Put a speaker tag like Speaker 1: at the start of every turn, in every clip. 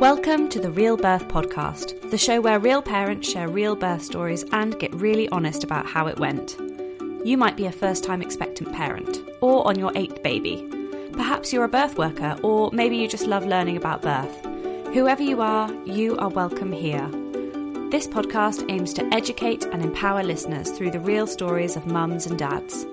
Speaker 1: Welcome to the Real Birth Podcast, the show where real parents share real birth stories and get really honest about how it went. You might be a first time expectant parent, or on your eighth baby. Perhaps you're a birth worker, or maybe you just love learning about birth. Whoever you are, you are welcome here. This podcast aims to educate and empower listeners through the real stories of mums and dads.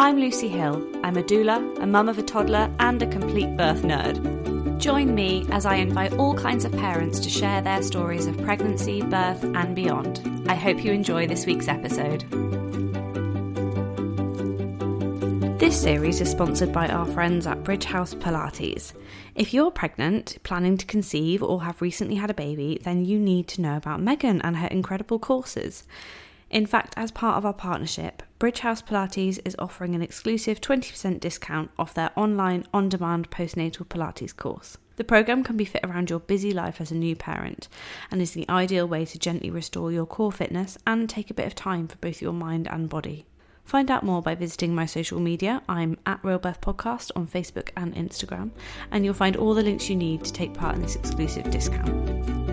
Speaker 1: I'm Lucy Hill. I'm a doula, a mum of a toddler, and a complete birth nerd. Join me as I invite all kinds of parents to share their stories of pregnancy, birth, and beyond. I hope you enjoy this week's episode. This series is sponsored by our friends at Bridge House Pilates. If you're pregnant, planning to conceive, or have recently had a baby, then you need to know about Megan and her incredible courses. In fact, as part of our partnership, Bridge House Pilates is offering an exclusive 20% discount off their online on demand postnatal Pilates course. The program can be fit around your busy life as a new parent and is the ideal way to gently restore your core fitness and take a bit of time for both your mind and body. Find out more by visiting my social media. I'm at Real Birth Podcast on Facebook and Instagram, and you'll find all the links you need to take part in this exclusive discount.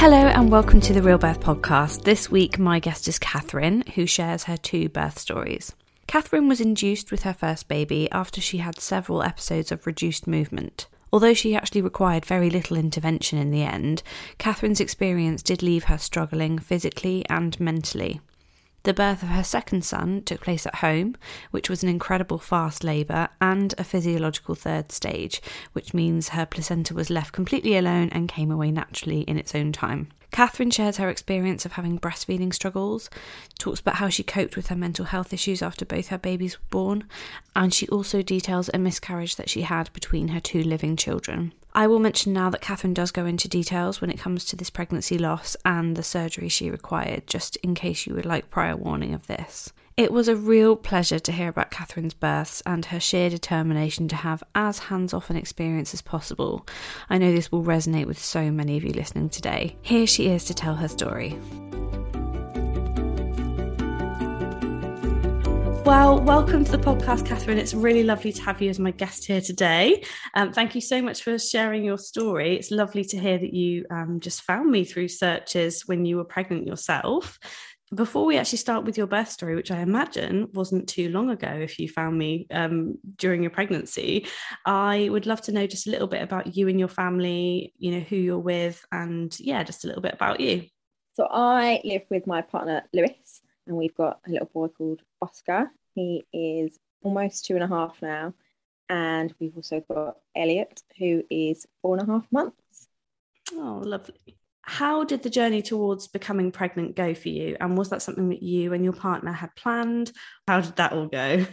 Speaker 1: Hello and welcome to the Real Birth Podcast. This week, my guest is Catherine, who shares her two birth stories. Catherine was induced with her first baby after she had several episodes of reduced movement. Although she actually required very little intervention in the end, Catherine's experience did leave her struggling physically and mentally. The birth of her second son took place at home, which was an incredible fast labour and a physiological third stage, which means her placenta was left completely alone and came away naturally in its own time. Catherine shares her experience of having breastfeeding struggles, talks about how she coped with her mental health issues after both her babies were born, and she also details a miscarriage that she had between her two living children. I will mention now that Catherine does go into details when it comes to this pregnancy loss and the surgery she required, just in case you would like prior warning of this. It was a real pleasure to hear about Catherine's births and her sheer determination to have as hands off an experience as possible. I know this will resonate with so many of you listening today. Here she is to tell her story. Well, welcome to the podcast, Catherine. It's really lovely to have you as my guest here today. Um, thank you so much for sharing your story. It's lovely to hear that you um, just found me through searches when you were pregnant yourself before we actually start with your birth story, which I imagine wasn't too long ago if you found me um, during your pregnancy, I would love to know just a little bit about you and your family, you know, who you're with, and yeah, just a little bit about you.
Speaker 2: So I live with my partner, Lewis, and we've got a little boy called Oscar. He is almost two and a half now. And we've also got Elliot, who is four and a half months.
Speaker 1: Oh, lovely how did the journey towards becoming pregnant go for you? And was that something that you and your partner had planned? How did that all go?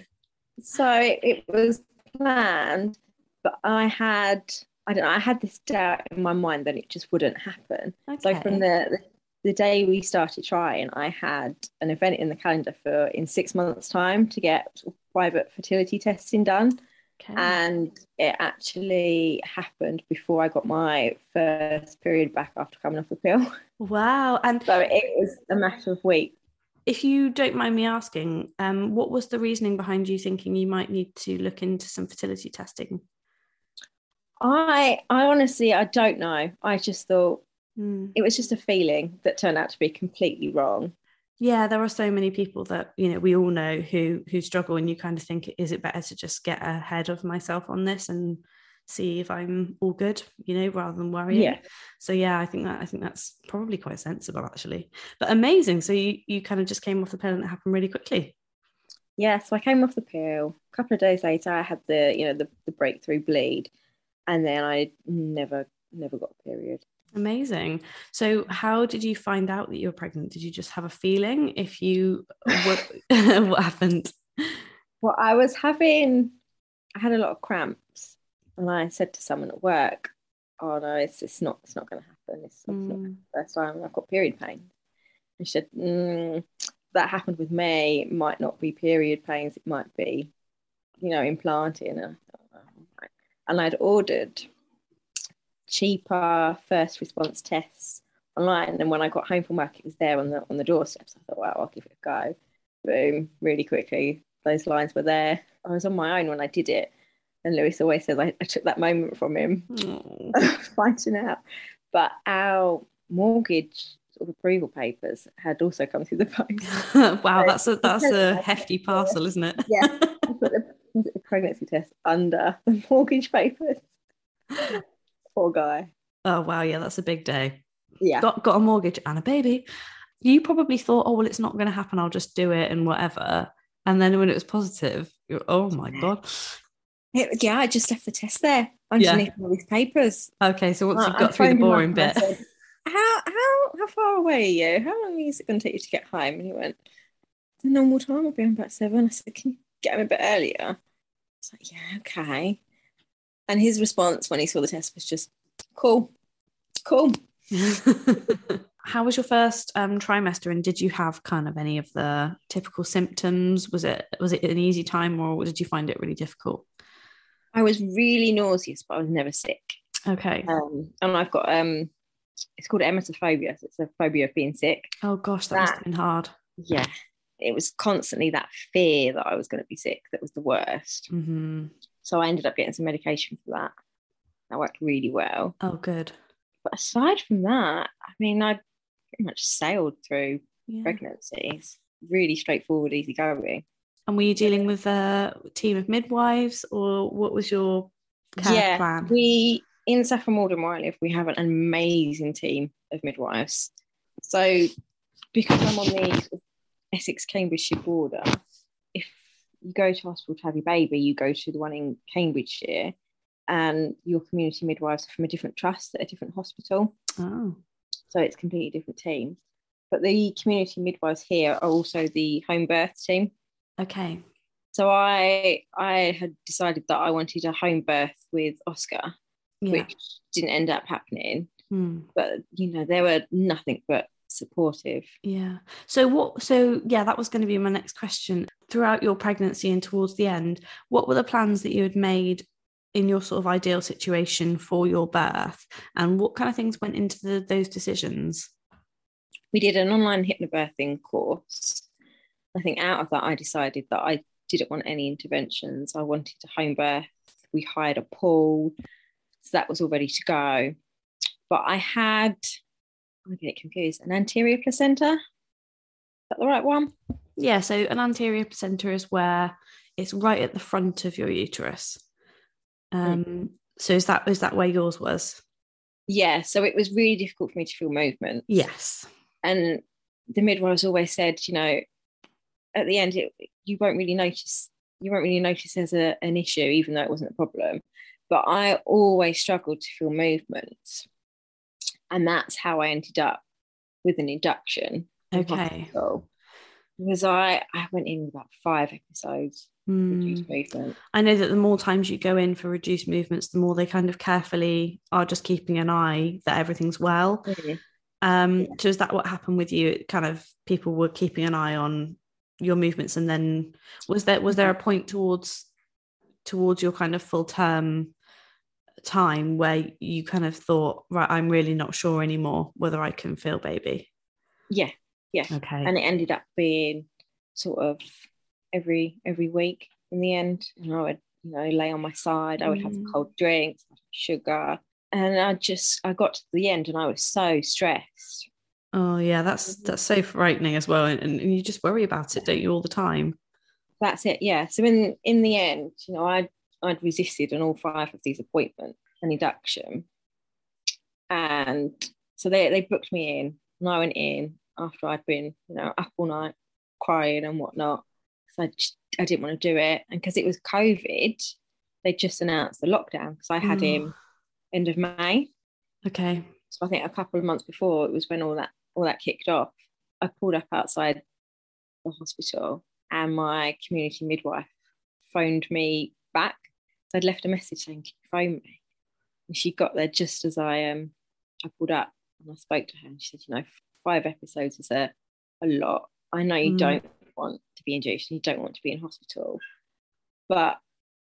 Speaker 2: So it was planned, but I had, I don't know, I had this doubt in my mind that it just wouldn't happen. Okay. So from the, the, the day we started trying, I had an event in the calendar for in six months' time to get private fertility testing done. Okay. And it actually happened before I got my first period back after coming off the pill.
Speaker 1: Wow. And
Speaker 2: so it was a matter of weeks.
Speaker 1: If you don't mind me asking, um, what was the reasoning behind you thinking you might need to look into some fertility testing?
Speaker 2: I I honestly I don't know. I just thought mm. it was just a feeling that turned out to be completely wrong.
Speaker 1: Yeah there are so many people that you know we all know who who struggle and you kind of think is it better to just get ahead of myself on this and see if i'm all good you know rather than worrying?
Speaker 2: Yeah.
Speaker 1: So yeah i think that i think that's probably quite sensible actually. But amazing. So you you kind of just came off the pill and it happened really quickly.
Speaker 2: Yeah so i came off the pill. A couple of days later i had the you know the, the breakthrough bleed and then i never never got a period
Speaker 1: Amazing. So, how did you find out that you were pregnant? Did you just have a feeling? If you, what, what happened?
Speaker 2: Well, I was having, I had a lot of cramps, and I said to someone at work, "Oh no, it's it's not it's not going to happen. It's, it's not
Speaker 1: Mm.
Speaker 2: the first time I've got period pain." And she said, mm, "That happened with me. It might not be period pains. It might be, you know, implanting." And, I thought, "Oh, right." and I'd ordered cheaper first response tests online. And when I got home from work, it was there on the on the doorstep. So I thought, wow, I'll give it a go. Boom, really quickly, those lines were there. I was on my own when I did it. And Lewis always says I, I took that moment from him finding out. But our mortgage sort of approval papers had also come through the post.
Speaker 1: wow, that's a that's a hefty parcel, isn't it?
Speaker 2: Yeah. I put the pregnancy test under the mortgage papers. Poor guy.
Speaker 1: Oh wow, yeah, that's a big day.
Speaker 2: Yeah.
Speaker 1: Got got a mortgage and a baby. You probably thought, oh well, it's not going to happen. I'll just do it and whatever. And then when it was positive, you're, oh my god.
Speaker 2: It- yeah, I just left the test there underneath all these papers.
Speaker 1: Okay, so once
Speaker 2: Well,
Speaker 1: you've got through the
Speaker 2: phoned him up
Speaker 1: boring bit,
Speaker 2: said, how how how far away are you? How long is it going to take you to get home? And he went, the normal time will be about seven. I said, can you get him a bit earlier? I was like, yeah, okay. And his response when he saw the test was just, cool, cool.
Speaker 1: How was your first um, trimester, and did you have kind of any of the typical symptoms? Was it was it an easy time, or did you find it really difficult?
Speaker 2: I was really nauseous, but I was never sick.
Speaker 1: Okay.
Speaker 2: Um, and I've got um, it's called emetophobia. So it's a phobia of being sick.
Speaker 1: oh gosh, that must have
Speaker 2: that-
Speaker 1: been hard.
Speaker 2: Yeah, it was constantly that fear that I was going to be sick that was the worst.
Speaker 1: hmm
Speaker 2: So I ended up getting some medication for that. That worked really well.
Speaker 1: Oh, good.
Speaker 2: But aside from that, I mean, I pretty much sailed through
Speaker 1: Yeah.
Speaker 2: pregnancies. Really straightforward, easy going.
Speaker 1: And were you dealing with a team of midwives, or what was your care
Speaker 2: yeah,
Speaker 1: plan?
Speaker 2: we in Saffron Walden where I live, we have an amazing team of midwives. So because I'm on the Essex Cambridgeshire border, you go to hospital to have your baby, you go to the one in Cambridgeshire, and your community midwives are from a different trust at a different hospital.
Speaker 1: Oh,
Speaker 2: so it's completely different teams. But the community midwives here are also the home birth team.
Speaker 1: okay.
Speaker 2: So I I had decided that I wanted a home birth with Oscar,
Speaker 1: Yeah.
Speaker 2: which didn't end up happening.
Speaker 1: Hmm.
Speaker 2: But you know, there were nothing but supportive.
Speaker 1: Yeah. So what so yeah, that was going to be my next question. Throughout your pregnancy and towards the end, what were the plans that you had made in your sort of ideal situation for your birth and what kind of things went into the, those decisions?
Speaker 2: We did an online hypnobirthing course. I think out of that, I decided that I didn't want any interventions. I wanted a home birth. We hired a pool, so that was all ready to go. But I had, I get confused, an anterior placenta. Is that the right one?
Speaker 1: Yeah, so an anterior placenta is where it's right at the front of your uterus. Um so is that is that where yours was?
Speaker 2: Yeah. So it was really difficult for me to feel movement.
Speaker 1: Yes.
Speaker 2: and the midwives always said, you know, at the end, it, you won't really notice. You won't really notice there's a, an issue, even though it wasn't a problem. But I always struggled to feel movements, and that's how I ended up with an induction.
Speaker 1: Okay.
Speaker 2: Because I I went in with about five episodes
Speaker 1: Hmm.
Speaker 2: reduced movement.
Speaker 1: I know that the more times you go in for reduced movements, the more they kind of carefully are just keeping an eye that everything's well.
Speaker 2: Mhm.
Speaker 1: Um, so is that what happened with you? It kind of people were keeping an eye on your movements, and then was there was there a point towards towards your kind of full term time where you kind of thought, right, I'm really not sure anymore whether I can feel baby.
Speaker 2: Yeah, yeah.
Speaker 1: Okay.
Speaker 2: and it ended up being sort of every every week in the end and i would you know lay on my side i would have
Speaker 1: Mm.
Speaker 2: cold drinks sugar and i just i got to the end and i was so stressed
Speaker 1: oh yeah, that's that's so frightening as well, and, and you just worry about it, don't you, all the time?
Speaker 2: that's it yeah so in in the end you know i i'd resisted on all five of these appointments and induction and so they, they booked me in and i went in after i'd been you know up all night crying and whatnot so I, just, I didn't want to do it and because it was covid they just announced the lockdown because i had
Speaker 1: Oh.
Speaker 2: him end of may
Speaker 1: Okay.
Speaker 2: so i think a couple of months before it was when all that all that kicked off i pulled up outside the hospital and my community midwife phoned me back So I'd left a message saying, Can you phone me? And she got there just as I um I pulled up and I spoke to her and she said, you know, five episodes is a, a lot. I know you mm. don't want to be induced and you don't want to be in hospital, but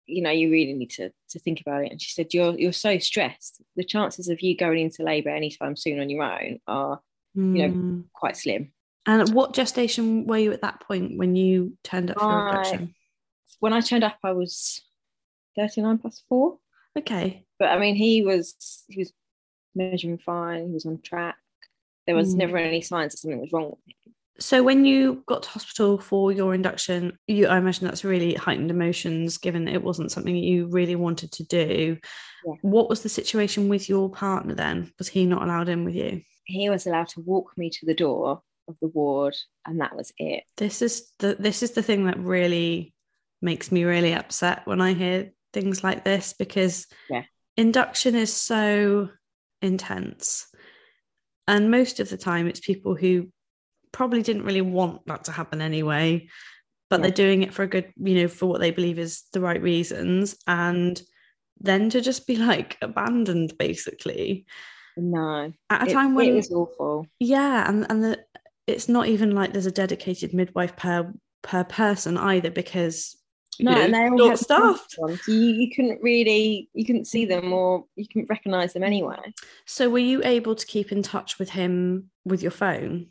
Speaker 2: you know, you really need to to think about it. And she said, You're you're so stressed. The chances of you going into labour anytime soon on your own are, mm. you know, mm. quite slim.
Speaker 1: And what gestation were you at that point when you turned up for induction?
Speaker 2: When I turned up, I was 39 plus four.
Speaker 1: Okay.
Speaker 2: But I mean, he was he was measuring fine. He was on track. There was mm. never any signs that something was wrong with him.
Speaker 1: So when you got to hospital for your induction, you I imagine that's really heightened emotions, given it wasn't something you really wanted to do. Yeah. What was the situation with your partner then? Was he not allowed in with you?
Speaker 2: He was allowed to walk me to the door of the ward, and that was it.
Speaker 1: This is the this is the thing that really makes me really upset when I hear things like this because
Speaker 2: yeah.
Speaker 1: induction is so intense. And most of the time, it's people who probably didn't really want that to happen anyway, but yeah. they're doing it for a good, you know, for what they believe is the right reasons. And then to just be like abandoned, basically.
Speaker 2: No.
Speaker 1: At a it, time when
Speaker 2: it was awful.
Speaker 1: Yeah. And, and the, it's not even like there's a dedicated midwife per per person either because
Speaker 2: no, know, and they all had staffed. You, you couldn't really, you couldn't see them or you couldn't recognize them anyway.
Speaker 1: So, were you able to keep in touch with him with your phone?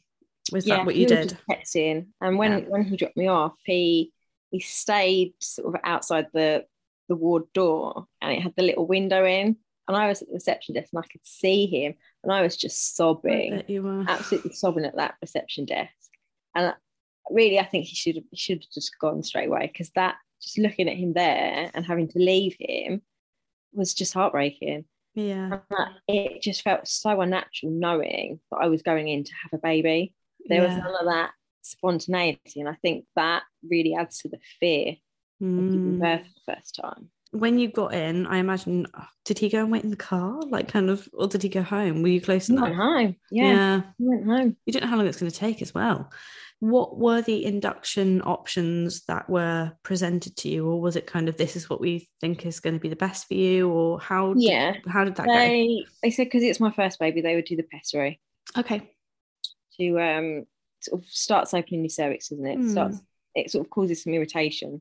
Speaker 1: Was yeah, that what you did?
Speaker 2: Texting, and when yeah. when he dropped me off, he he stayed sort of outside the the ward door, and it had the little window in, and I was at the reception desk, and I could see him, and I was just sobbing,
Speaker 1: you were
Speaker 2: absolutely sobbing at that reception desk, and really, I think he should have he should have just gone straight away because that just looking at him there and having to leave him was just heartbreaking.
Speaker 1: Yeah.
Speaker 2: It just felt so unnatural knowing that I was going in to have a baby. There yeah. was none of that spontaneity. And I think that really adds to the fear mm. of giving mm. birth for the first time.
Speaker 1: When you got in, I imagine, did he go and wait in the car? Like, kind of, or did he go home? Were you close enough?
Speaker 2: Went home. Yeah. yeah. Went home.
Speaker 1: You don't know how long it's going to take as well what were the induction options that were presented to you or was it kind of this is what we think is going to be the best for you or how did,
Speaker 2: yeah
Speaker 1: how did that
Speaker 2: they, go they said because it's my first baby they would do the pessary
Speaker 1: okay
Speaker 2: to um sort of starts opening your cervix doesn't it mm. starts it sort of causes some irritation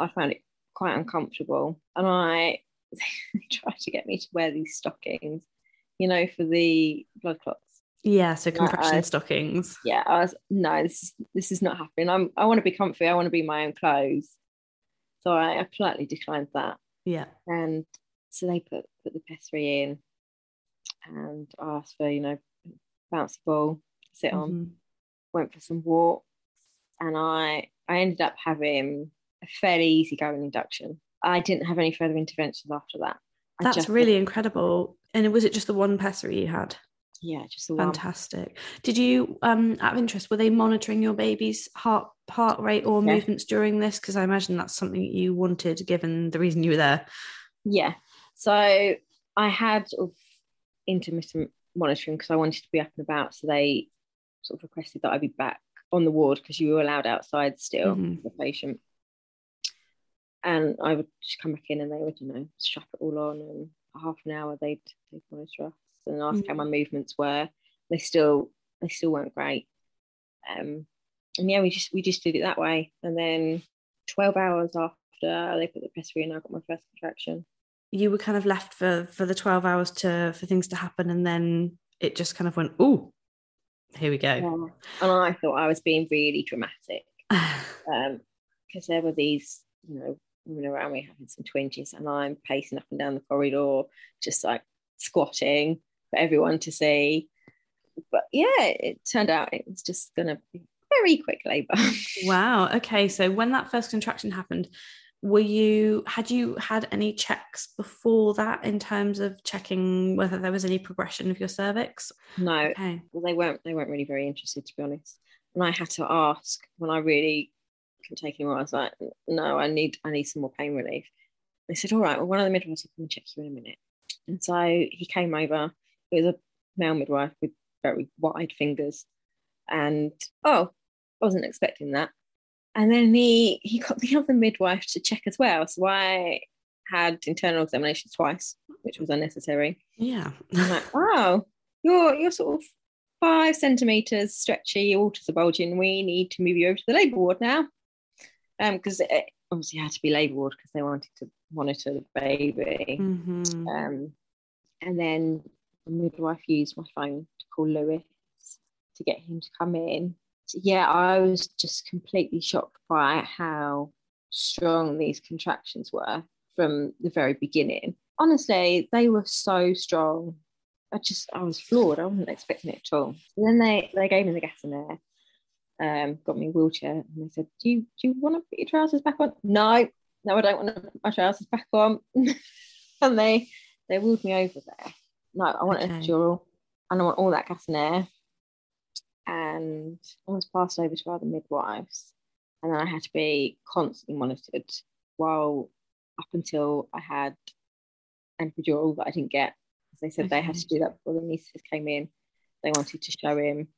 Speaker 2: i found it quite uncomfortable and i tried to get me to wear these stockings you know for the blood clots
Speaker 1: yeah, so compression stockings.
Speaker 2: Yeah, I was no, this is this is not happening. I'm I want to be comfy. I want to be my own clothes. So I, I politely declined that.
Speaker 1: Yeah.
Speaker 2: And so they put put the pessary in and asked for, you know, bouncy ball sit on. Mm-hmm. Went for some walks and I I ended up having a fairly easy going induction. I didn't have any further interventions after that.
Speaker 1: That's really incredible. And was it just the one pessary you had?
Speaker 2: yeah, just the one.
Speaker 1: fantastic. Did you, um, out of interest, were they monitoring your baby's heart heart rate or yeah. movements during this? Because I imagine that's something you wanted, given the reason you were there.
Speaker 2: Yeah. So I had sort of intermittent monitoring because I wanted to be up and about. So they sort of requested that I be back on the ward because you were allowed outside still, mm-hmm. the patient. And I would just come back in and they would, you know, strap it all on and half an hour they'd, they'd monitor us and ask mm. how my movements were. They still they still weren't great. Um, and yeah, we just we just did it that way. And then twelve hours after they put the pessary in, I got my first contraction.
Speaker 1: You were kind of left for for the twelve hours to for things to happen, and then it just kind of went, oh, here we go. Yeah.
Speaker 2: And I thought I was being really dramatic because um, there were these, you know, women around me having some twinges, and I'm pacing up and down the corridor, just like squatting, for everyone to see. But yeah, it turned out it was just going to be very quick labour.
Speaker 1: wow. Okay. So when that first contraction happened, were you had you had any checks before that in terms of checking whether there was any progression of your cervix
Speaker 2: no okay. well they weren't they weren't really very interested to be honest and i had to ask when i really couldn't take anymore i was like no i need i need some more pain relief they said all right well one of the midwives will come and check you in a minute and so he came over it was a male midwife with very wide fingers. And oh, I wasn't expecting that. And then he he got the other midwife to check as well. So I had internal examinations twice, which was unnecessary.
Speaker 1: Yeah.
Speaker 2: I'm like, wow, you're you're sort of five centimeters stretchy, your waters are bulging. We need to move you over to the labour ward now. Um, because it obviously had to be labour ward because they wanted to monitor the baby.
Speaker 1: Mm-hmm.
Speaker 2: Um, and then the midwife used my phone to call Lewis to get him to come in. So, yeah, I was just completely shocked by how strong these contractions were from the very beginning. Honestly, they were so strong. I just I was floored. I wasn't expecting it at all. And then they they gave me the gas in there, um, got me a wheelchair, and they said, "Do you do you want to put your trousers back on?" No, no, I don't want to put my trousers back on. and they they wheeled me over there. No, I want okay. an epidural, and I want all that gas in there. And I was passed over to other midwives, and then I had to be constantly monitored while up until I had an epidural that I didn't get because they said okay. they had to do that before the anaesthetist came in. They wanted to show him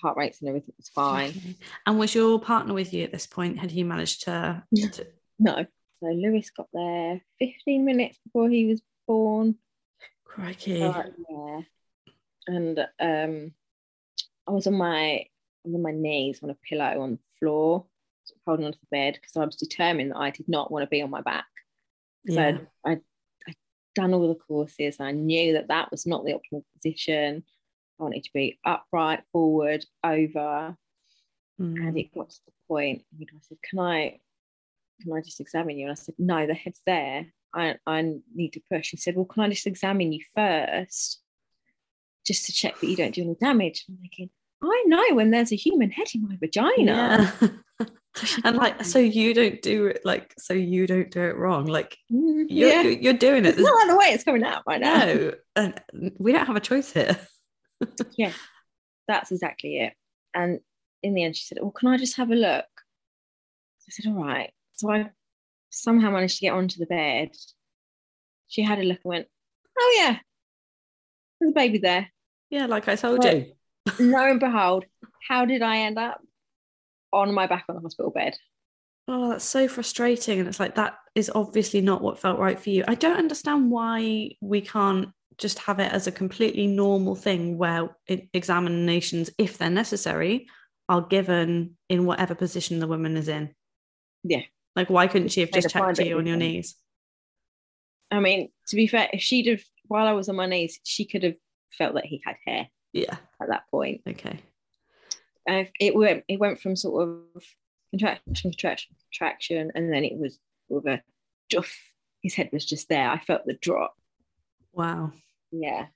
Speaker 2: heart rates and everything was fine. Okay.
Speaker 1: And was your partner with you at this point? Had he managed to, to...
Speaker 2: No. So Lewis got there 15 minutes before he was born.
Speaker 1: Crikey.
Speaker 2: Yeah. And um, I was on my on my knees on a pillow on the floor, holding onto the bed because I was determined that I did not want to be on my back. Yeah. So I done all the courses. I knew that that was not the optimal position. I wanted to be upright, forward, over. Mm. And it got to the point, And I said, Can I can I just examine you? And I said, No, the head's there. I, I need to push. He said, Well, can I just examine you first? Just to check that you don't do any damage. I'm thinking, I know when there's a human head in my vagina.
Speaker 1: Yeah. and like so you don't do it like so you don't do it wrong like mm, you're, yeah. you're doing it
Speaker 2: it's not the way it's coming out right now
Speaker 1: no and we don't have a choice here
Speaker 2: yeah that's exactly it and in the end she said well can i just have a look i said all right so i somehow managed to get onto the bed she had a look and went oh yeah there's a baby there
Speaker 1: yeah like i told but, you
Speaker 2: lo and behold how did i end up on my back on the hospital bed.
Speaker 1: Oh, that's so frustrating. And it's like, that is obviously not what felt right for you. I don't understand why we can't just have it as a completely normal thing where examinations, if they're necessary, are given in whatever position the woman is in.
Speaker 2: Yeah.
Speaker 1: Like, why couldn't she have just checked you on your knees?
Speaker 2: I mean, to be fair, if she'd have, while I was on my knees, she could have felt that he had hair.
Speaker 1: Yeah.
Speaker 2: At that point.
Speaker 1: Okay
Speaker 2: uh, it went it went from sort of contraction, contraction, contraction, and then it was with a duff. His head was just there. I felt the drop.
Speaker 1: Wow.
Speaker 2: Yeah.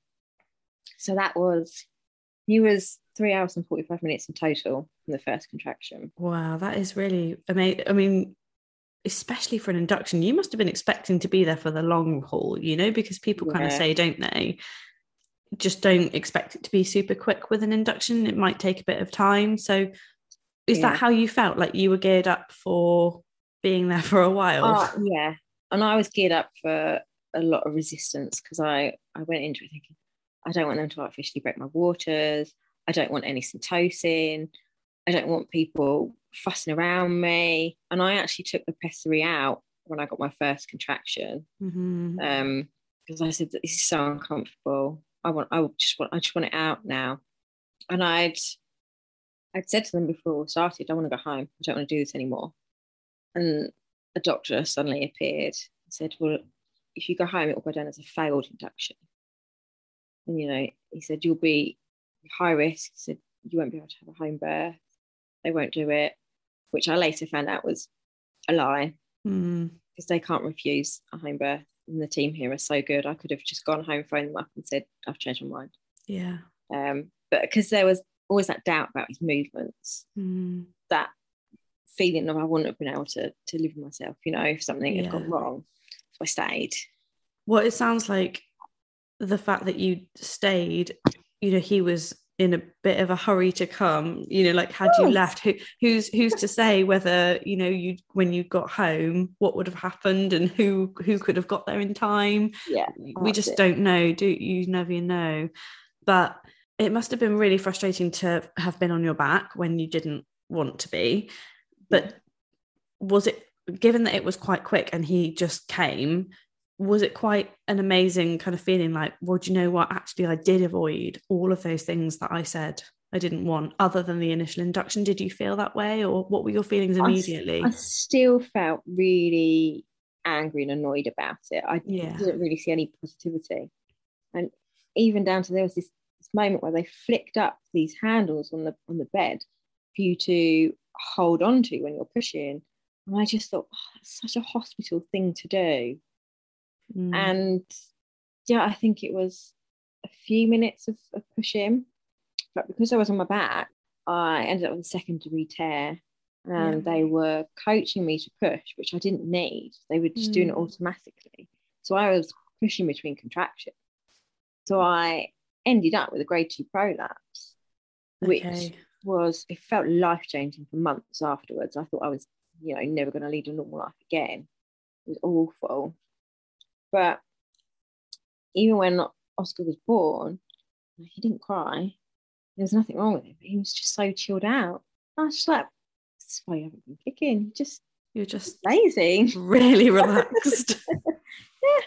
Speaker 2: So that was he was three hours and 45 minutes in total from the first contraction.
Speaker 1: Wow, that is really amazing. I mean, especially for an induction, you must have been expecting to be there for the long haul, you know, because people yeah. kind of say, don't they? just don't expect it to be super quick with an induction. It might take a bit of time. So, is yeah. that how you felt? Like you were geared up for being there for a while?
Speaker 2: Uh, yeah, and I was geared up for a lot of resistance because I I went into it thinking I don't want them to artificially break my waters. I don't want any syntocin. I don't want people fussing around me. And I actually took the pessary out when I got my first contraction. Mm-hmm. Um, because I said that this is so uncomfortable. I want I just want I just want it out now. And I'd I'd said to them before we started, I want to go home. I don't want to do this anymore. And a doctor suddenly appeared and said, Well, if you go home, it will go down as a failed induction. And you know, he said, You'll be high risk. He said, You won't be able to have a home birth. They won't do it, which I later found out was a lie. Because mm. they can't refuse a home birth and the team here are so good. I could have just gone home, phoned them up, and said, "I've changed my mind."
Speaker 1: Yeah.
Speaker 2: Um, but because there was always that doubt about his movements, mm. that feeling of I wouldn't have been able to to live with myself. You know, if something yeah. had gone wrong, I stayed.
Speaker 1: Well, it sounds like the fact that you stayed. You know, he was in a bit of a hurry to come you know like had you left who who's who's to say whether you know you when you got home what would have happened and who who could have got there in time
Speaker 2: yeah
Speaker 1: we just it. don't know do you never know but it must have been really frustrating to have been on your back when you didn't want to be but was it given that it was quite quick and he just came was it quite an amazing kind of feeling like, well, do you know what? Actually, I did avoid all of those things that I said I didn't want, other than the initial induction. Did you feel that way, or what were your feelings immediately?
Speaker 2: I, I still felt really angry and annoyed about it. I yeah. didn't really see any positivity. And even down to there was this, this moment where they flicked up these handles on the on the bed for you to hold on to when you're pushing. And I just thought, oh, that's such a hospital thing to do. Mm. And yeah, I think it was a few minutes of, of pushing. But because I was on my back, I ended up with a second degree tear and yeah. they were coaching me to push, which I didn't need. They were just mm. doing it mm. automatically. So I was pushing between contractions. So I ended up with a grade two prolapse, which okay. was, it felt life changing for months afterwards. I thought I was, you know, never going to lead a normal life again. It was awful. But even when Oscar was born, he didn't cry. There was nothing wrong with him. He was just so chilled out. I was just like, that's why you haven't been kicking. You Just
Speaker 1: you're just
Speaker 2: lazy.
Speaker 1: Really relaxed.
Speaker 2: yeah.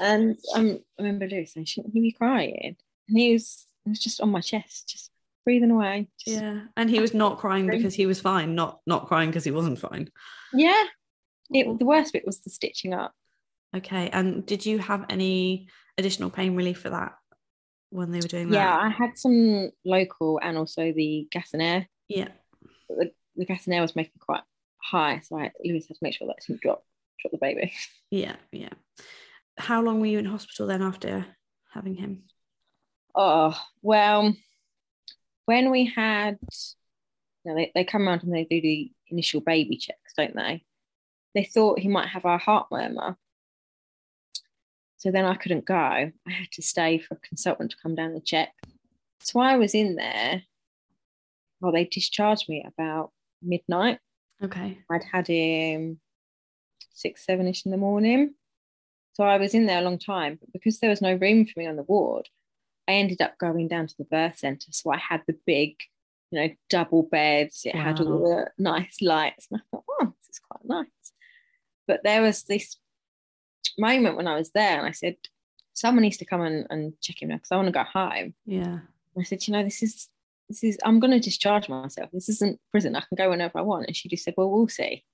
Speaker 2: And um, I remember Lewis saying, shouldn't he be crying? And he was, he was just on my chest, just breathing away.
Speaker 1: Just, yeah. And he was not crying because he was fine, not not crying because he wasn't fine.
Speaker 2: Yeah. It, the worst bit was the stitching up.
Speaker 1: Okay. And did you have any additional pain relief for that when they were doing that?
Speaker 2: Yeah, I had some local and also the gas and air.
Speaker 1: Yeah.
Speaker 2: The, the gas and air was making quite high, so I Lewis had to make sure that didn't drop drop the baby.
Speaker 1: Yeah, yeah. How long were you in hospital then after having him?
Speaker 2: Oh well, when we had, you know, they, they come around and they do the initial baby checks, don't they? They thought he might have a heart murmur, so then I couldn't go. I had to stay for a consultant to come down and check. So I was in there. Well, they discharged me about midnight.
Speaker 1: Okay.
Speaker 2: I'd had him six, seven ish in the morning. So I was in there a long time. But because there was no room for me on the ward, I ended up going down to the birth centre. So I had the big, you know, double beds. It wow. had all the nice lights. And I thought, oh, this is quite nice. But there was this moment when I was there and I said, someone needs to come and, and check him now because I want to go home.
Speaker 1: Yeah.
Speaker 2: I said, you know, this is this is I'm gonna discharge myself. This isn't prison. I can go whenever I want. And she just said, Well, we'll see.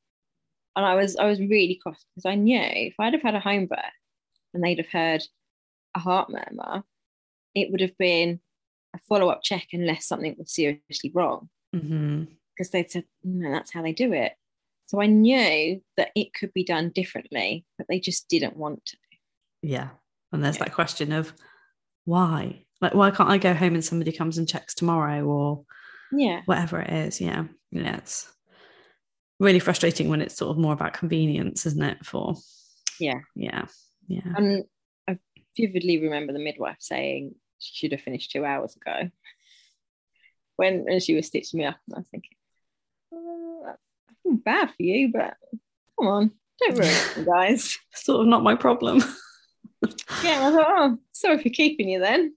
Speaker 2: And I was I was really cross because I knew if I'd have had a home birth and they'd have heard a heart murmur, it would have been a follow-up check unless something was seriously wrong.
Speaker 1: Mm-hmm.
Speaker 2: Because they'd said, no, that's how they do it. So I knew that it could be done differently, but they just didn't want to.
Speaker 1: Yeah. And there's yeah. that question of why? Like, why can't I go home and somebody comes and checks tomorrow or
Speaker 2: yeah,
Speaker 1: whatever it is? Yeah. Yeah. It's really frustrating when it's sort of more about convenience, isn't it? For
Speaker 2: yeah.
Speaker 1: Yeah. Yeah.
Speaker 2: And vividly remember the midwife saying she should have finished two hours ago when, when she was stitching me up. And I was thinking, oh, bad for you, but come on, don't ruin it, guys.
Speaker 1: sort of not my problem.
Speaker 2: yeah, I thought, oh, sorry for keeping you then.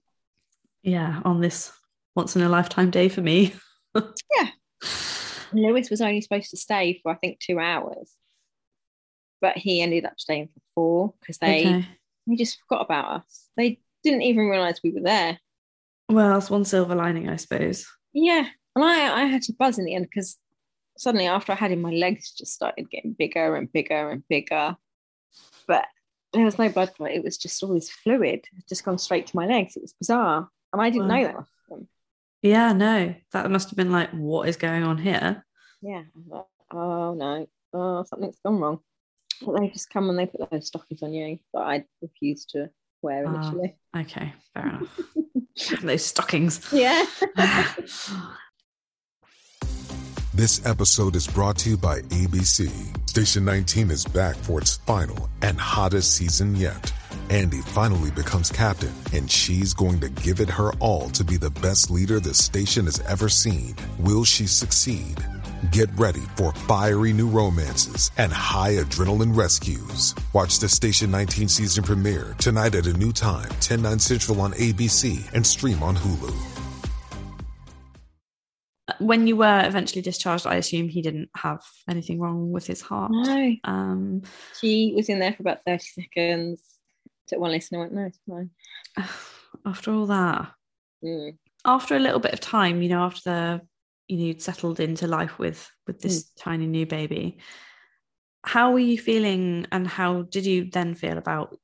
Speaker 1: Yeah, on this once in a lifetime day for me.
Speaker 2: yeah. Lewis was only supposed to stay for I think two hours, but he ended up staying for four because they okay. They just forgot about us. They didn't even realise we were there.
Speaker 1: Well, it's one silver lining, I suppose.
Speaker 2: Yeah, and I I had to buzz in the end because suddenly after I had him, my legs just started getting bigger and bigger and bigger. But there was no blood flow. It was just all this fluid just gone straight to my legs. It was bizarre. And I didn't wow. know that.
Speaker 1: Yeah, no. That must have been like, what is going on here?
Speaker 2: Yeah. Like, oh no. Oh, something's gone wrong. But they just come and they put those stockings on you that I refused to wear ah, initially.
Speaker 1: okay, fair enough. those stockings.
Speaker 2: Yeah.
Speaker 3: This episode is brought to you by ABC. Station 19 is back for its final and hottest season yet. Andy finally becomes captain, and she's going to give it her all to be the best leader the station has ever seen. Will she succeed? Get ready for fiery new romances and high adrenaline rescues. Watch the Station 19 season premiere tonight at a new time, 10, 9 central on ABC and stream on Hulu
Speaker 1: when you were eventually discharged, I assume he didn't have anything wrong with his heart.
Speaker 2: No.
Speaker 1: Um,
Speaker 2: she was in there for about 30 seconds. Took one listen and went, no, it's fine.
Speaker 1: After all that,
Speaker 2: Mm.
Speaker 1: after a little bit of time, you know, after the you know you'd settled into life with with this tiny new baby, how were you feeling, and how did you then feel about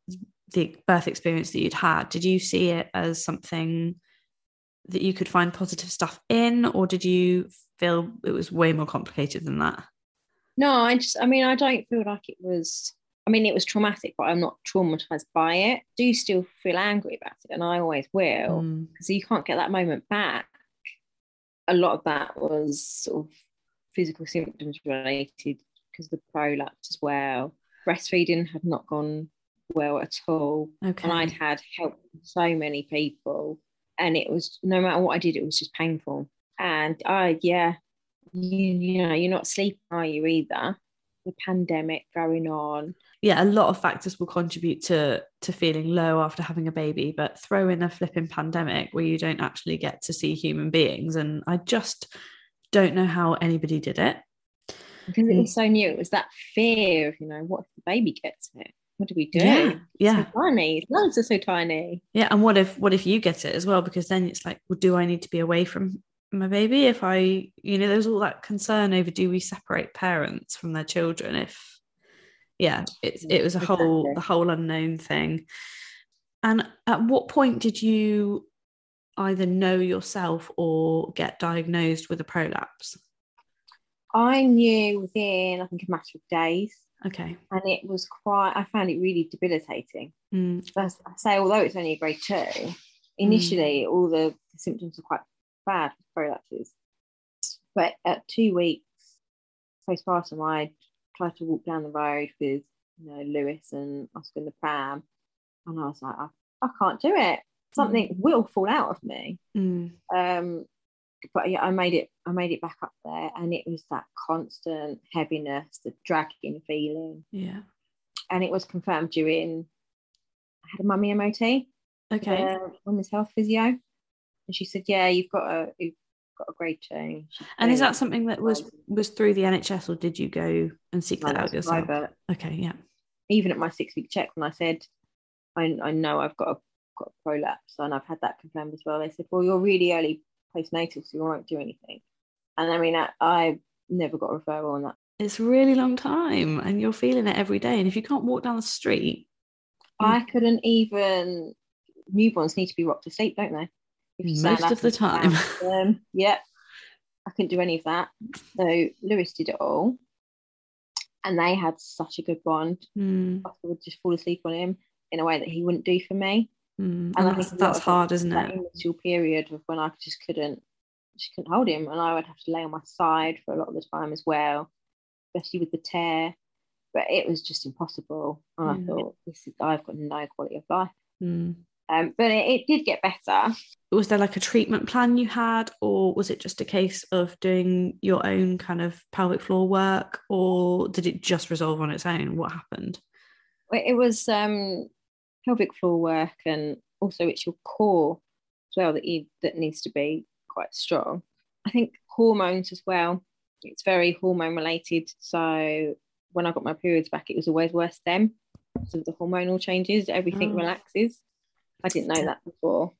Speaker 1: the birth experience that you'd had? Did you see it as something that you could find positive stuff in, or did you feel it was way more complicated than that?
Speaker 2: No, I just, I mean, I don't feel like it was, I mean, it was traumatic, but I'm not traumatized by it. Do you still feel angry about it? And I always will,
Speaker 1: Mm,
Speaker 2: because you can't get that moment back. A lot of that was sort of physical symptoms related because the prolapse as well. Breastfeeding had not gone well at all.
Speaker 1: okay.
Speaker 2: and I'd had help from so many people, and it was no matter what I did, it was just painful. And I, yeah, you, you know, you're not sleeping, are you either? The pandemic going on.
Speaker 1: Yeah, a lot of factors will contribute to to feeling low after having a baby, but throw in a flipping pandemic where you don't actually get to see human beings, and I just don't know how anybody did it.
Speaker 2: because it mm. was so new. It was that fear of, you know, what if the baby gets it? What do we do?
Speaker 1: Yeah,
Speaker 2: It's
Speaker 1: yeah.
Speaker 2: so tiny. His lungs are so tiny.
Speaker 1: Yeah, and what if what if you get it as well? Because then it's like, well, do I need to be away from my baby if I, you know, there's all that concern over do we separate parents from their children if, yeah, it's it was a whole the whole unknown thing. And at what point did you either know yourself or get diagnosed with a prolapse?
Speaker 2: I knew within, I think, a matter of days,
Speaker 1: Okay.
Speaker 2: and it was quite. I found it really debilitating.
Speaker 1: Mm,
Speaker 2: I say, although it's only a grade two, initially all the symptoms were quite bad with prolapses. But at two weeks postpartum, I tried to walk down the road with you know Lewis and Oscar in the pram, and I was like, I, I can't do it. Something will fall out of me.
Speaker 1: mm,
Speaker 2: Um, but yeah, I made it. I made it back up there, and it was that constant heaviness, the dragging feeling,
Speaker 1: yeah.
Speaker 2: and it was confirmed during. I had a mummy MOT
Speaker 1: Okay.
Speaker 2: uh, women's health physio, and she said, "Yeah, you've got a got a grade change.
Speaker 1: And is that something that was was through the NHS or did you go and seek that out yourself?
Speaker 2: private."
Speaker 1: Okay, yeah.
Speaker 2: Even at my six week check, when I said, I, "I know I've got a got a prolapse," and I've had that confirmed as well, they said, "Well, you're really early postnatal, so you won't do anything." And I mean, I, I never got a referral on that.
Speaker 1: It's a really long time and you're feeling it every day. And if you can't walk down the street,
Speaker 2: I couldn't even. Newborns need to be rocked to sleep, don't they? If you stand
Speaker 1: Most of the
Speaker 2: and sit down.
Speaker 1: time.
Speaker 2: Um, yeah, I couldn't do any of that. So Lewis did it all, and they had such a good bond.
Speaker 1: Mm,
Speaker 2: I would just fall asleep on him in a way that he wouldn't do for me.
Speaker 1: mm.
Speaker 2: And I
Speaker 1: And that's,
Speaker 2: think a
Speaker 1: that's hard, isn't
Speaker 2: that
Speaker 1: it?
Speaker 2: initial period of when I just couldn't, just couldn't hold him, and I would have to lay on my side for a lot of the time as well, especially with the tear. But it was just impossible, and I thought, this is I've got no quality of life. Um, but it, it did get better.
Speaker 1: Was there like a treatment plan you had, or was it just a case of doing your own kind of pelvic floor work, or did it just resolve on its own? What happened?
Speaker 2: It it was um, pelvic floor work, and also it's your core as well that you that needs to be quite strong. I think hormones as well. It's very hormone related. So when I got my periods back, it was always worse then. So the hormonal changes, everything
Speaker 1: Oh.
Speaker 2: relaxes. I didn't know that before,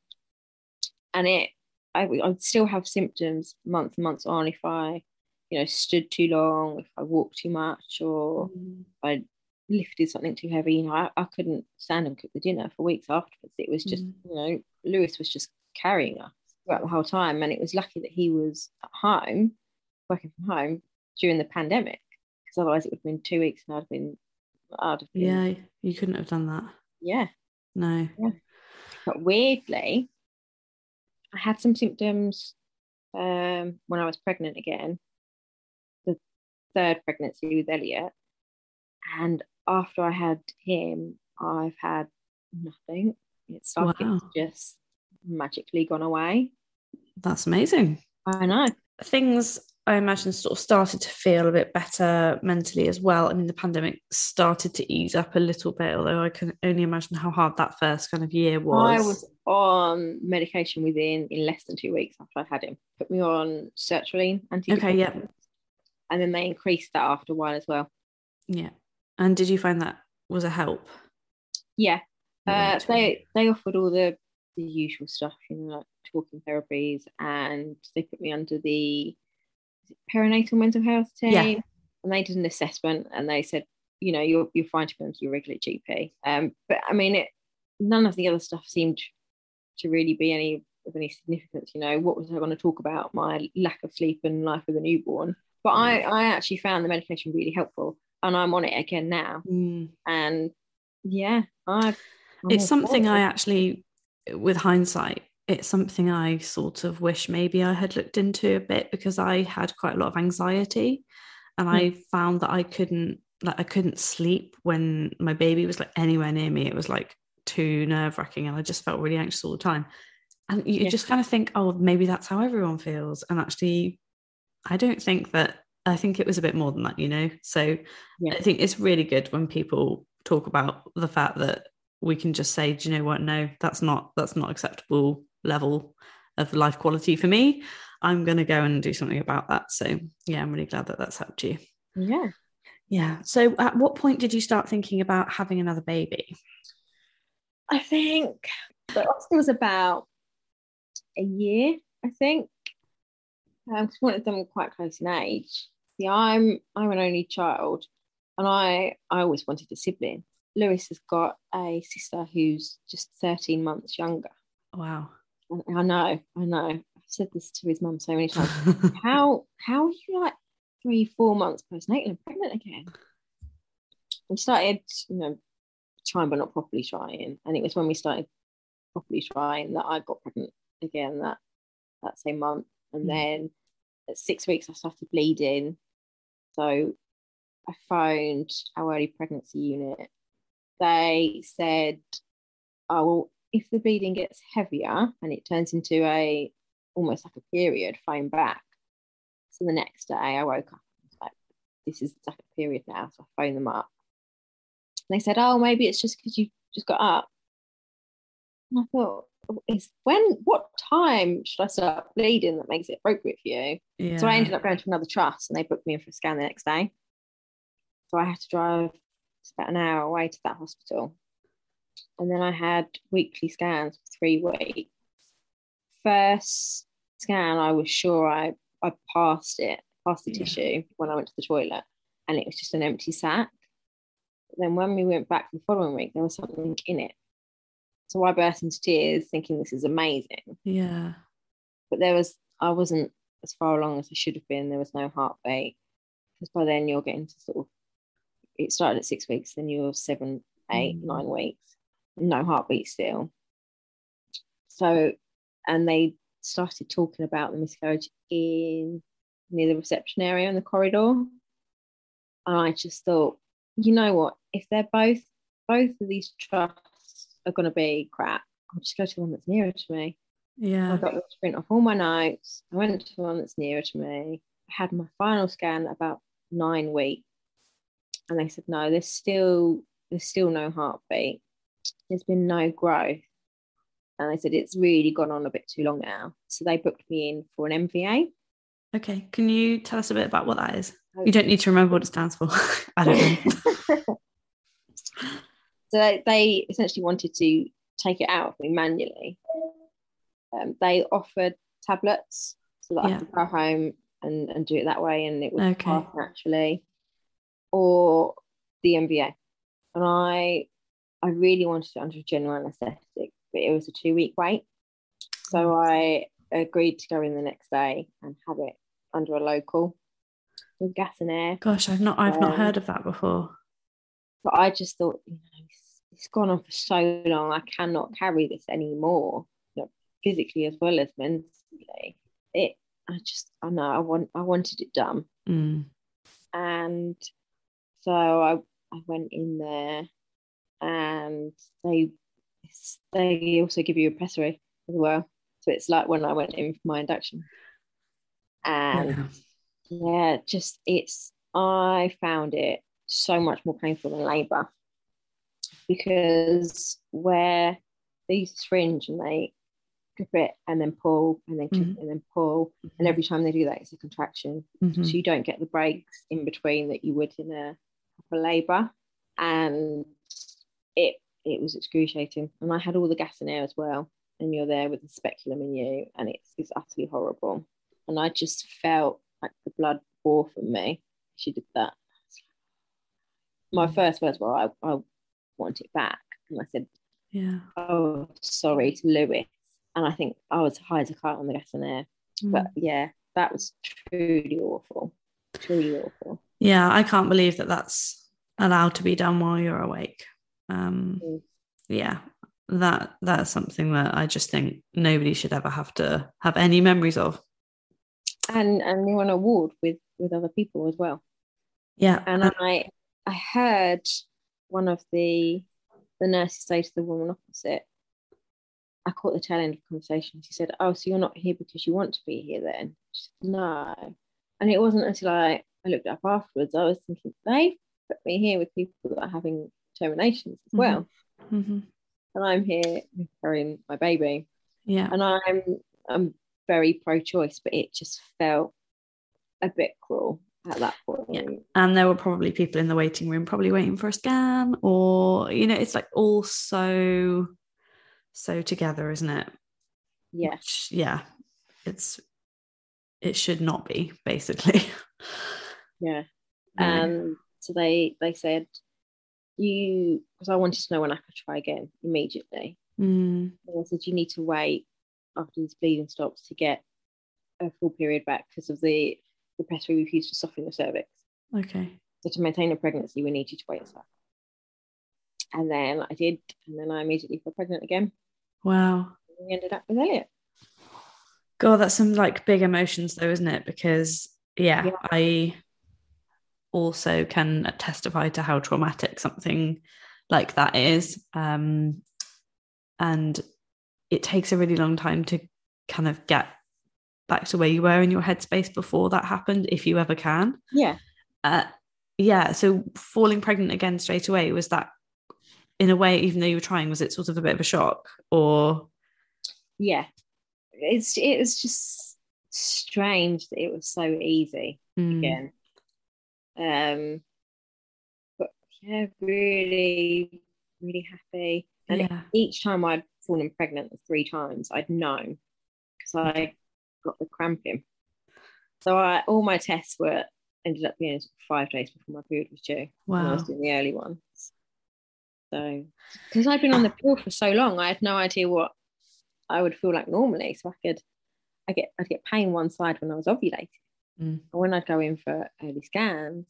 Speaker 2: and it I I'd still have symptoms months and months on if I, you know, stood too long, if I walked too much, or I lifted something too heavy. You know, I, I couldn't stand and cook the dinner for weeks afterwards. It was just,
Speaker 1: Mm.
Speaker 2: you know, Lewis was just carrying us throughout the whole time. And it was lucky that he was at home, working from home during the pandemic, because otherwise it would have been two weeks and I'd have been, I'd have been,
Speaker 1: Yeah, you couldn't have done that.
Speaker 2: yeah.
Speaker 1: No.
Speaker 2: But weirdly, I had some symptoms um, when I was pregnant again, the third pregnancy with Elliot. And after I had him, I've had nothing. It's like
Speaker 1: Wow.
Speaker 2: it's just magically gone away.
Speaker 1: That's amazing.
Speaker 2: I know.
Speaker 1: things I imagine sort of started to feel a bit better mentally as well. I mean, the pandemic started to ease up a little bit, although I can only imagine how hard that first kind of year was.
Speaker 2: I was on medication within in less than two weeks after I had him. Put me on sertraline, anti.
Speaker 1: Okay, yeah.
Speaker 2: And then they increased that after a while as well.
Speaker 1: Yeah. And did you find that was a help?
Speaker 2: Yeah. Uh, they they offered all the the usual stuff, you know, like talking therapies, and they put me under the perinatal mental health team. Yeah. And they did an assessment, and they said, you know, you're you're fine to go to your regular GP. Um, but I mean, it none of the other stuff seemed to really be any of any significance. You know, what was I going to talk about? My lack of sleep and life with a newborn. But I, I actually found the medication really helpful, and I'm on it again now.
Speaker 1: Mm.
Speaker 2: And yeah, I.
Speaker 1: It's something I actually, with hindsight, it's something I sort of wish maybe I had looked into a bit because I had quite a lot of anxiety, and mm. I found that I couldn't like I couldn't sleep when my baby was like anywhere near me. It was like too nerve wracking and I just felt really anxious all the time. And you yeah. just kind of think, oh, maybe that's how everyone feels. And actually, I don't think that, I think it was a bit more than that, you know? So yeah. I think it's really good when people talk about the fact that we can just say, do you know what? No, that's not, that's not acceptable level of life quality for me. I'm going to go and do something about that. So yeah, I'm really glad that that's helped you.
Speaker 2: Yeah.
Speaker 1: Yeah. So at what point did you start thinking about having another baby?
Speaker 2: I think Oscar was about a year, I think. Um, because one of them quite close in age. See, I'm I'm an only child, and I I always wanted a sibling. Lewis has got a sister who's just 13 months younger.
Speaker 1: Wow.
Speaker 2: I know, I know. I've said this to his mum so many times. how how are you like three, four months postnatal and pregnant again? We started, you know, trying but not properly trying. And it was when we started properly trying that I got pregnant again that that same month. And mm. then at six weeks I started bleeding. So I phoned our early pregnancy unit. They said, Oh well, if the bleeding gets heavier and it turns into a almost like a period, phone back. So the next day I woke up like, this is like a period now. So I phoned them up And they said, "Oh, maybe it's just because you just got up." And I thought, "Is when? What time should I start bleeding that makes it appropriate for you?" Yeah. So I ended up going to another trust, and they booked me in for a scan the next day. So I had to drive about an hour away to that hospital, and then I had weekly scans for three weeks. First scan, I was sure I I passed it, passed the yeah. tissue when I went to the toilet, and it was just an empty sac then when we went back the following week, there was something in it. So I burst into tears thinking this is amazing.
Speaker 1: Yeah.
Speaker 2: But there was, I wasn't as far along as I should have been. There was no heartbeat. Because by then you're getting to sort of, it started at six weeks, then you're seven, eight, mm. nine weeks, no heartbeat still. So, and they started talking about the miscarriage in near the reception area in the corridor. And I just thought, you know what? If they're both both of these trusts are going to be crap, I'll just go to the one that's nearer to me.
Speaker 1: Yeah.
Speaker 2: I got to print off all my notes. I went to the one that's nearer to me. I had my final scan about nine weeks, and they said no, there's still there's still no heartbeat. There's been no growth, and they said it's really gone on a bit too long now. So they booked me in for an MVA.
Speaker 1: Okay, can you tell us a bit about what that is? You don't need to remember what it stands for. I don't know.
Speaker 2: so they, they, essentially wanted to take it out of me manually. Um, they offered tablets so that yeah. I could go home and, and do it that way, and it would okay. pass naturally, or the MVA. And I, I really wanted it under general anaesthetic, but it was a two week wait. So. I agreed to go in the next day and have it under a local with gas and air.
Speaker 1: Gosh, I've not I've um, not heard of that before.
Speaker 2: But I just thought, you know, it's, it's gone on for so long. I cannot carry this anymore, you know, physically as well as mentally. It, I just, I know, I want, I wanted it done,
Speaker 1: mm.
Speaker 2: and so I, I went in there, and they, they also give you a pessary as well. So it's like when I went in for my induction, and. Yeah yeah, just it's, I found it so much more painful than labour because where they use a syringe and they clip it and then pull and then
Speaker 1: Mhm.
Speaker 2: and then pull. And every time they do that, it's a contraction.
Speaker 1: Mhm.
Speaker 2: So you don't get the breaks in between that you would in a proper labour. And it it was excruciating. And I had all the gas and air as well. And you're there with the speculum in you, and it's it's utterly horrible. And I just felt like the blood pour from me. She did that. My
Speaker 1: Mm.
Speaker 2: first words were, I, I want it back. And I said,
Speaker 1: Yeah.
Speaker 2: oh, sorry to Lewis. And I think I was high as a kite on the gas and air.
Speaker 1: Mm.
Speaker 2: But yeah, that was truly awful. Truly awful.
Speaker 1: Yeah, I can't believe that that's allowed to be done while you're awake. Um,
Speaker 2: Mm.
Speaker 1: yeah, that that's something that I just think nobody should ever have to have any memories of.
Speaker 2: And and you're on a ward with with other people as well.
Speaker 1: Yeah,
Speaker 2: And I I heard one of the the nurses say to the woman opposite, I caught the tail end of the conversation. She said, Oh, so you're not here because you want to be here then? She said, No. And it wasn't until I, I looked up afterwards, I was thinking, they put me here with people that are having terminations as well.
Speaker 1: Mhm.
Speaker 2: And I'm here carrying my baby.
Speaker 1: yeah,
Speaker 2: And I'm I'm very pro choice, but it just felt a bit cruel at that point.
Speaker 1: Yeah. and there were probably people in the waiting room probably waiting for a scan, or you know, it's like all so so together, isn't it?
Speaker 2: Yeah.
Speaker 1: Which, yeah, it's it should not be basically.
Speaker 2: Yeah. Um, so they they said you because I wanted to know when I could try again immediately.
Speaker 1: Mm,
Speaker 2: And they said you need to wait after this bleeding stops to get a full period back because of the the pessary we've used to soften the cervix.
Speaker 1: okay.
Speaker 2: So to maintain a pregnancy, we need you to wait a sec. And then I did, and then I immediately fell pregnant again.
Speaker 1: Wow.
Speaker 2: And we ended up with Elliot.
Speaker 1: God, that's some like big emotions though, isn't it? Because yeah,
Speaker 2: Yeah.
Speaker 1: I also can testify to how traumatic something like that is. Um, and it takes a really long time to kind of get back to where you were in your headspace before that happened, if you ever can.
Speaker 2: Yeah.
Speaker 1: Uh, yeah. So falling pregnant again straight away was that, in a way, even though you were trying, was it sort of a bit of a shock or?
Speaker 2: Yeah. It's it was just strange that it was so easy.
Speaker 1: Mm,
Speaker 2: again. Um, but yeah, really, really happy. And
Speaker 1: Yeah.
Speaker 2: each time I'd fallen pregnant three times, I'd known because I got the cramping. So I all my tests were ended up being five days before my period was due. When I
Speaker 1: Wow.
Speaker 2: was doing the early ones. So because I'd been on the pill for so long, I had no idea what I would feel like normally. So I could I get I'd get pain one side when I was ovulating.
Speaker 1: Mm.
Speaker 2: And when I'd go in for early scans,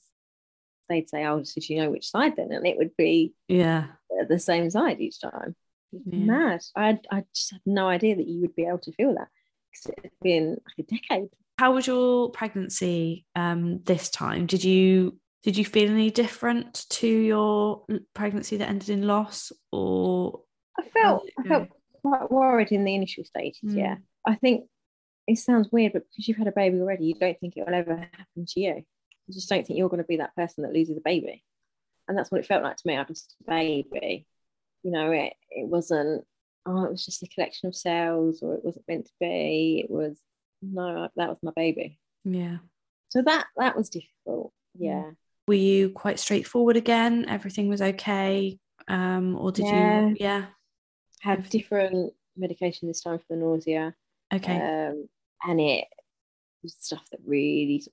Speaker 2: they'd say, Oh, so do you know which side then? And it would be
Speaker 1: Yeah.
Speaker 2: the same side each time.
Speaker 1: Yeah.
Speaker 2: Mad. I I just had no idea that you would be able to feel that. Because it had been like a decade.
Speaker 1: How was your pregnancy um, this time? Did you did you feel any different to your pregnancy that ended in loss, or
Speaker 2: I felt I felt quite worried in the initial stages.
Speaker 1: Mm.
Speaker 2: Yeah, I think it sounds weird, but because you've had a baby already, you don't think it will ever happen to you. You just don't think you're going to be that person that loses a baby, and that's what it felt like to me. I lost a baby. You know, it it wasn't. Oh, it was just a collection of cells, or it wasn't meant to be. It was no, that was my baby.
Speaker 1: yeah?
Speaker 2: So that that was difficult. Yeah.
Speaker 1: Were you quite straightforward again? Everything was okay, um, or did
Speaker 2: Yeah.
Speaker 1: you? Yeah.
Speaker 2: Had different medication this time for the nausea.
Speaker 1: Okay.
Speaker 2: um, and it was stuff that really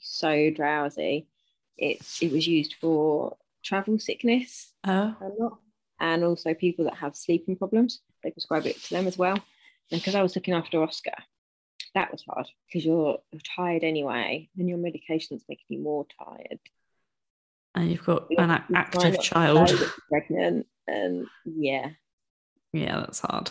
Speaker 2: so drowsy. It it was used for travel sickness
Speaker 1: oh.
Speaker 2: a lot, and also people that have sleeping problems. They prescribe it to them as well. And because I was looking after Oscar, that was hard because you're, you're tired anyway, and your medication's making you more tired.
Speaker 1: And you've got
Speaker 2: You're-
Speaker 1: an ac-
Speaker 2: you're trying
Speaker 1: active child.
Speaker 2: show that you're pregnant, and yeah,
Speaker 1: Yeah, that's hard.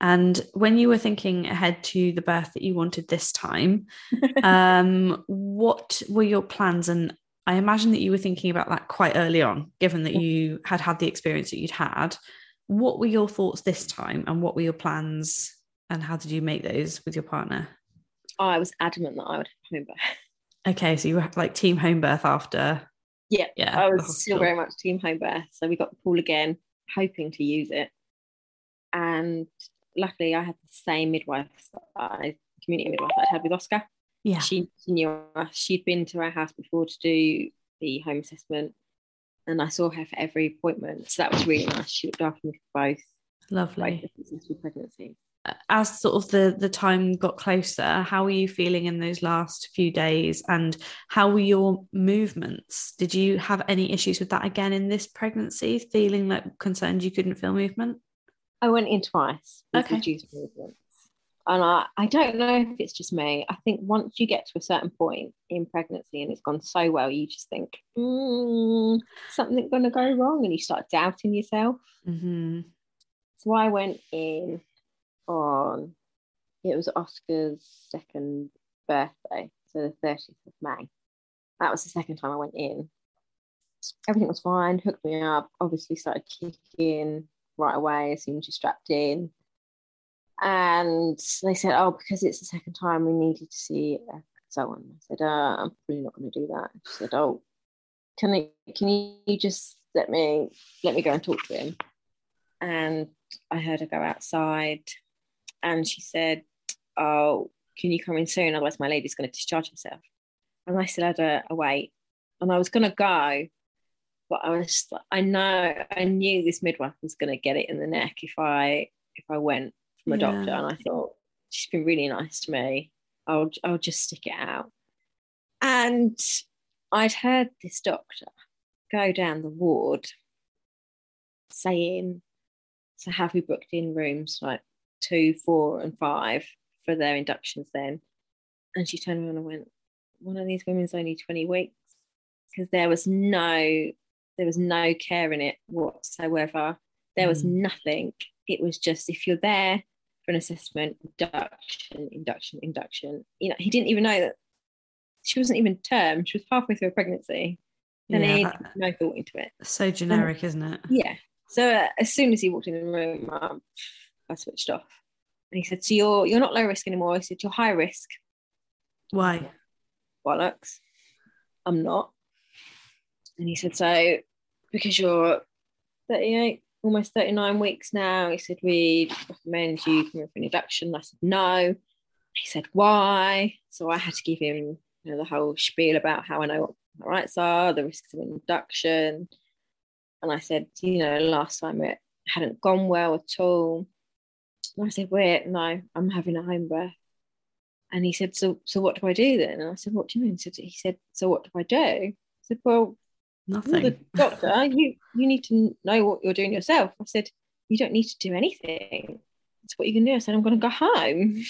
Speaker 1: And when you were thinking ahead to the birth that you wanted this time, um, what were your plans? And I imagine that you were thinking about that quite early on, given that you had had the experience that you'd had. What were your thoughts this time, and what were your plans, and how did you make those with your partner?
Speaker 2: I was adamant that I would have home birth.
Speaker 1: Okay, so you were like team home birth after.
Speaker 2: Yeah,
Speaker 1: Yeah,
Speaker 2: I was still very much team home birth. So we got the pool again, hoping to use it. and luckily I had the same midwife, uh, community midwife that I had with Oscar.
Speaker 1: Yeah.
Speaker 2: She, she knew us. She'd been to our house before to do the home assessment, and I saw her for every appointment. So that was really nice. She looked after me for both.
Speaker 1: Lovely.
Speaker 2: Both successful pregnancies.
Speaker 1: As sort of the the time got closer, how were you feeling in those last few days, and how were your movements? Did you have any issues with that again in this pregnancy? Feeling like concerned you couldn't feel movement?
Speaker 2: I went in twice.
Speaker 1: Okay.
Speaker 2: Reduced movements. And I, I don't know if it's just me. I think once you get to a certain point in pregnancy and it's gone so well, you just think, mm, something going to go wrong. And you start doubting yourself.
Speaker 1: Mm-hmm.
Speaker 2: So I went in on, it was Oscar's second birthday. So the 30th of May. That was the second time I went in. Everything was fine, hooked me up, obviously started kicking right away as soon as you strapped in. And they said, oh, because it's the second time, we need you to see a consultant. I said, uh, I'm probably not going to do that. She said, oh, can I, can you just let me let me go and talk to him? And I heard her go outside, and she said, oh, can you come in soon? Otherwise, my lady's going to discharge herself. And I still had a, a wait, and I was going to go, but I was I know I knew this midwife was going to get it in the neck if I if I went from a
Speaker 1: Yeah.
Speaker 2: doctor, and I thought she's been really nice to me. I'll I'll just stick it out. And I'd heard this doctor go down the ward saying, "So have we booked in rooms like two, four, and five for their inductions then?" And she turned around and went, "One of these women's only twenty weeks." Because there was no there was no care in it whatsoever. There was
Speaker 1: Mm.
Speaker 2: nothing. It was just if you're there for an assessment, induction, induction, induction. You know, he didn't even know that she wasn't even term. She was halfway through a pregnancy. And
Speaker 1: Yeah,
Speaker 2: he had no thought into it.
Speaker 1: so generic, isn't it?
Speaker 2: Yeah. So uh, as soon as he walked in the room, um, I switched off. And he said, "So you're you're not low risk anymore." I said, "You're high risk."
Speaker 1: Why?
Speaker 2: bollocks. I'm not. And he said, so because you're 38, almost 39 weeks now, he said, we recommend you come in for an induction. I said, no. He said, why? So I had to give him you know, the whole spiel about how I know what my rights are, the risks of induction. And I said, you know, last time it hadn't gone well at all. And I said, wait, no, I'm having a home birth. And he said, so so what do I do then? And I said, what do you mean? So he said, so what do I do? I said, well,
Speaker 1: Nothing.
Speaker 2: the doctor. You you need to know what you're doing yourself. I said, you don't need to do anything. That's what you can do. I said, I'm going to go home.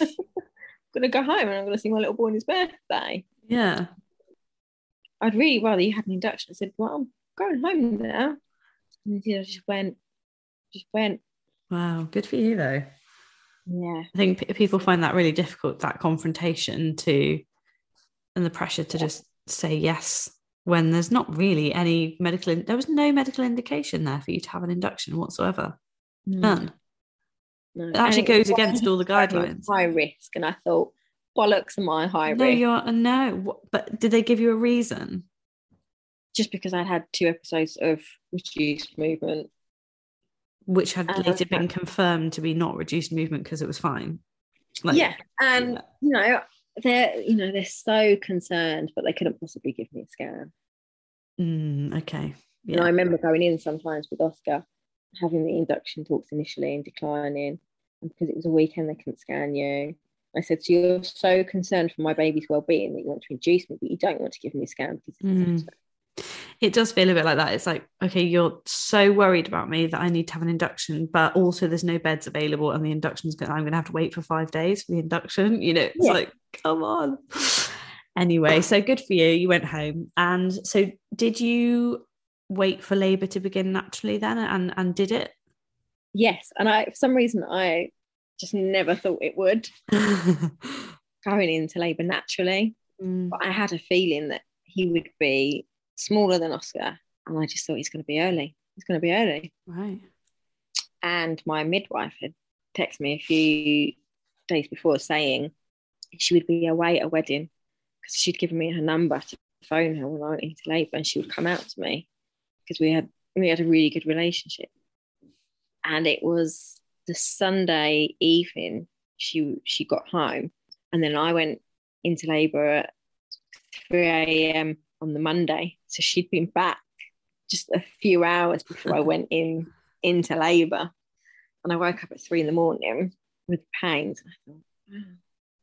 Speaker 2: I'm going to go home and I'm going to see my little boy on his birthday.
Speaker 1: Yeah.
Speaker 2: I'd really rather you had an induction. I said, well, I'm going home now. And he just went, just went,
Speaker 1: Wow. Good for you, though.
Speaker 2: yeah.
Speaker 1: I think p- people find that really difficult, that confrontation to, and the pressure to just say yes when there's not really any medical, in- there was no medical indication there for you to have an induction whatsoever. None.
Speaker 2: No.
Speaker 1: It actually
Speaker 2: And
Speaker 1: goes
Speaker 2: was
Speaker 1: against all the
Speaker 2: described me as
Speaker 1: guidelines.
Speaker 2: High risk. And I thought, bollocks am I high risk?
Speaker 1: no,
Speaker 2: risk?
Speaker 1: you're, no. But did they give you a reason?
Speaker 2: Just because I'd had two episodes of reduced movement.
Speaker 1: Which had
Speaker 2: Uh,
Speaker 1: later been confirmed to be not reduced movement because it was fine. Like,
Speaker 2: yeah. And,
Speaker 1: yeah.
Speaker 2: you know, they're, you know, they're so concerned, but they couldn't possibly give me a scan.
Speaker 1: Mm, okay.
Speaker 2: And I remember going in sometimes with Oscar, having the induction talks initially and declining. And because it was a weekend, they couldn't scan you. I said, So you're so concerned for my baby's well being that you want to induce me, but you don't want to give me a scan because it's
Speaker 1: Mm.
Speaker 2: Assessment."
Speaker 1: it does feel a bit like that. It's like, okay, you're so worried about me that I need to have an induction, but also there's no beds available, and the induction's going. I'm going to have to wait for five days for the induction. You know, it's
Speaker 2: Yeah.
Speaker 1: like, come on. Anyway, so good for you. You went home, and so did you wait for labour to begin naturally then, and and did it?
Speaker 2: Yes. And I, for some reason, I just never thought it would going into labour naturally.
Speaker 1: Mm,
Speaker 2: But I had a feeling that he would be smaller than Oscar. And I just thought he's going to be early. He's going to be early.
Speaker 1: right.
Speaker 2: And my midwife had texted me a few days before saying she would be away at a wedding because she'd given me her number to phone her when I went into labour and she would come out to me because we had we had a really good relationship. and it was the Sunday evening she she got home, and then I went into labour at three a.m. on the Monday, so she'd been back just a few hours before I went in into labour, and I woke up at three in the morning with pains. I thought, wow,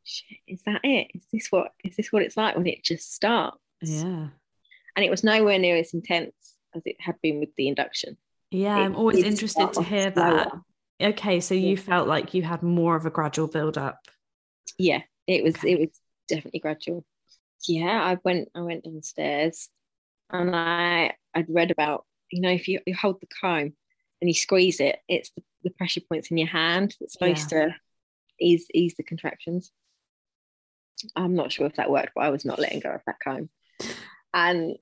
Speaker 2: shit, is that it? Is this what is this what it's like when it just starts?
Speaker 1: Yeah.
Speaker 2: And it was nowhere near as intense as it had been with the induction.
Speaker 1: Yeah,
Speaker 2: It
Speaker 1: I'm always interested to hear
Speaker 2: slower.
Speaker 1: that. Okay, so you felt like you had more of a gradual build up.
Speaker 2: Yeah, it was
Speaker 1: Okay.
Speaker 2: it was definitely gradual. Yeah, I went I went downstairs and I I'd read about you know if you, you hold the comb and you squeeze it, it's the, the pressure points in your hand that's supposed to ease ease the contractions. I'm not sure if that worked, but I was not letting go of that comb. And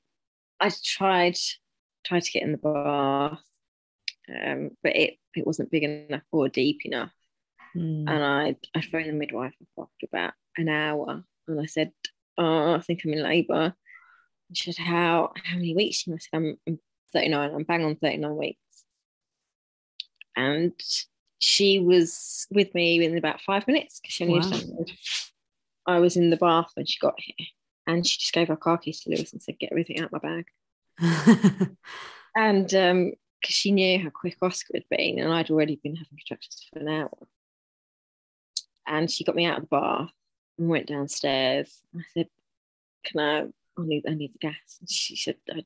Speaker 2: I tried tried to get in the bath, um, but it it wasn't big enough or deep enough.
Speaker 1: Mm.
Speaker 2: And I I phoned the midwife after about an hour, and I said, "Oh, I think I'm in labour." And she said, "How how many weeks?" And I said, "I'm, I'm 39. I'm bang on 39 weeks." And she was with me in about five minutes because she only
Speaker 1: Wow.
Speaker 2: I was in the bath when she got here, and she just gave her car keys to Lewis and said, "Get everything out of my bag." And um, because she knew how quick Oscar had been, and I'd already been having contractions for an hour. And she got me out of the bath and went downstairs. I said, Can I? I need, I need the gas. And she said, I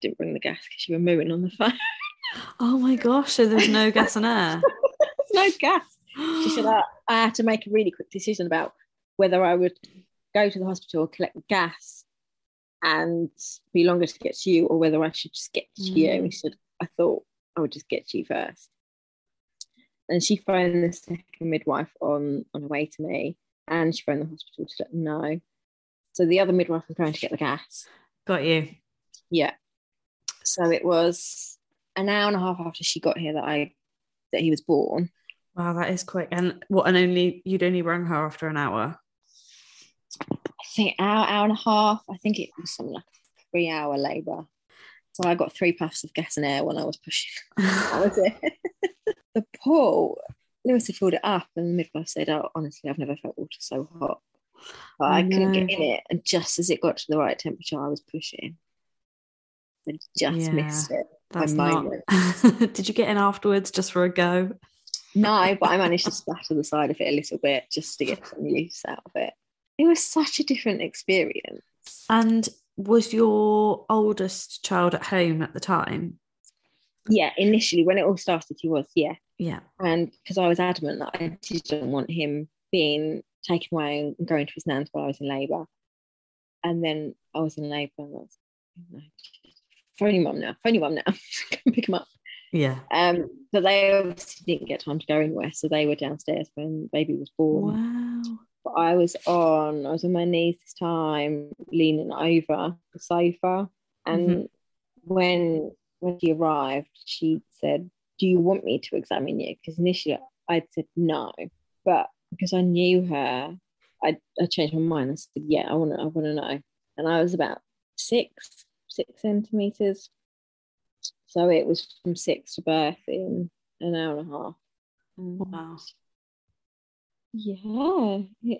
Speaker 2: didn't bring the gas because you were mooing on the phone.
Speaker 1: oh my gosh, so there's no gas and air.
Speaker 2: No gas. She said, I, I had to make a really quick decision about whether I would go to the hospital, collect the gas, and be longer to get to you, or whether I should just get to you.
Speaker 1: Mm.
Speaker 2: And she said, I thought I would just get to you first. And she phoned the second midwife on, on her way to me, and she phoned the hospital to let them know. So the other midwife was going to get the gas.
Speaker 1: Got you.
Speaker 2: Yeah. So it was an hour and a half after she got here that I that he was born.
Speaker 1: Wow, that is quick. And what? And only you'd only rung her after an hour.
Speaker 2: I think hour, hour and a half. I think it was something like three hour labour. So I got three puffs of gas and air when I was pushing. That was it. the pool, Lewis had filled it up, and the midwife said, Oh, honestly, I've never felt water so hot. But
Speaker 1: I
Speaker 2: I couldn't get in it. And just as it got to the right temperature, I was pushing. I just
Speaker 1: Yeah,
Speaker 2: missed it.
Speaker 1: That's not. Did you get in afterwards just for a go?
Speaker 2: No, but I managed to splatter the side of it a little bit just to get some use out of it. It was such a different experience.
Speaker 1: And was your oldest child at home at the time?
Speaker 2: Yeah, initially when it all started, he was, yeah.
Speaker 1: Yeah.
Speaker 2: And because I was adamant that I didn't want him being taken away and going to his nan's while I was in labour. And then I was in labour and I was, no, phone your mum now, phone your mum now, come pick him up.
Speaker 1: Yeah.
Speaker 2: Um, but they obviously didn't get time to go anywhere, so they were downstairs when baby was born.
Speaker 1: Wow.
Speaker 2: But I was on, I was on my knees this time, leaning over the sofa. And
Speaker 1: Mhm.
Speaker 2: when when she arrived, she said, Do you want me to examine you? Because initially I'd said no. But because I knew her, I, I changed my mind. I said, Yeah, I wanna I wanna know. And I was about six, six centimeters. So it was from six to birth in an hour and a half. And
Speaker 1: Wow.
Speaker 2: yeah,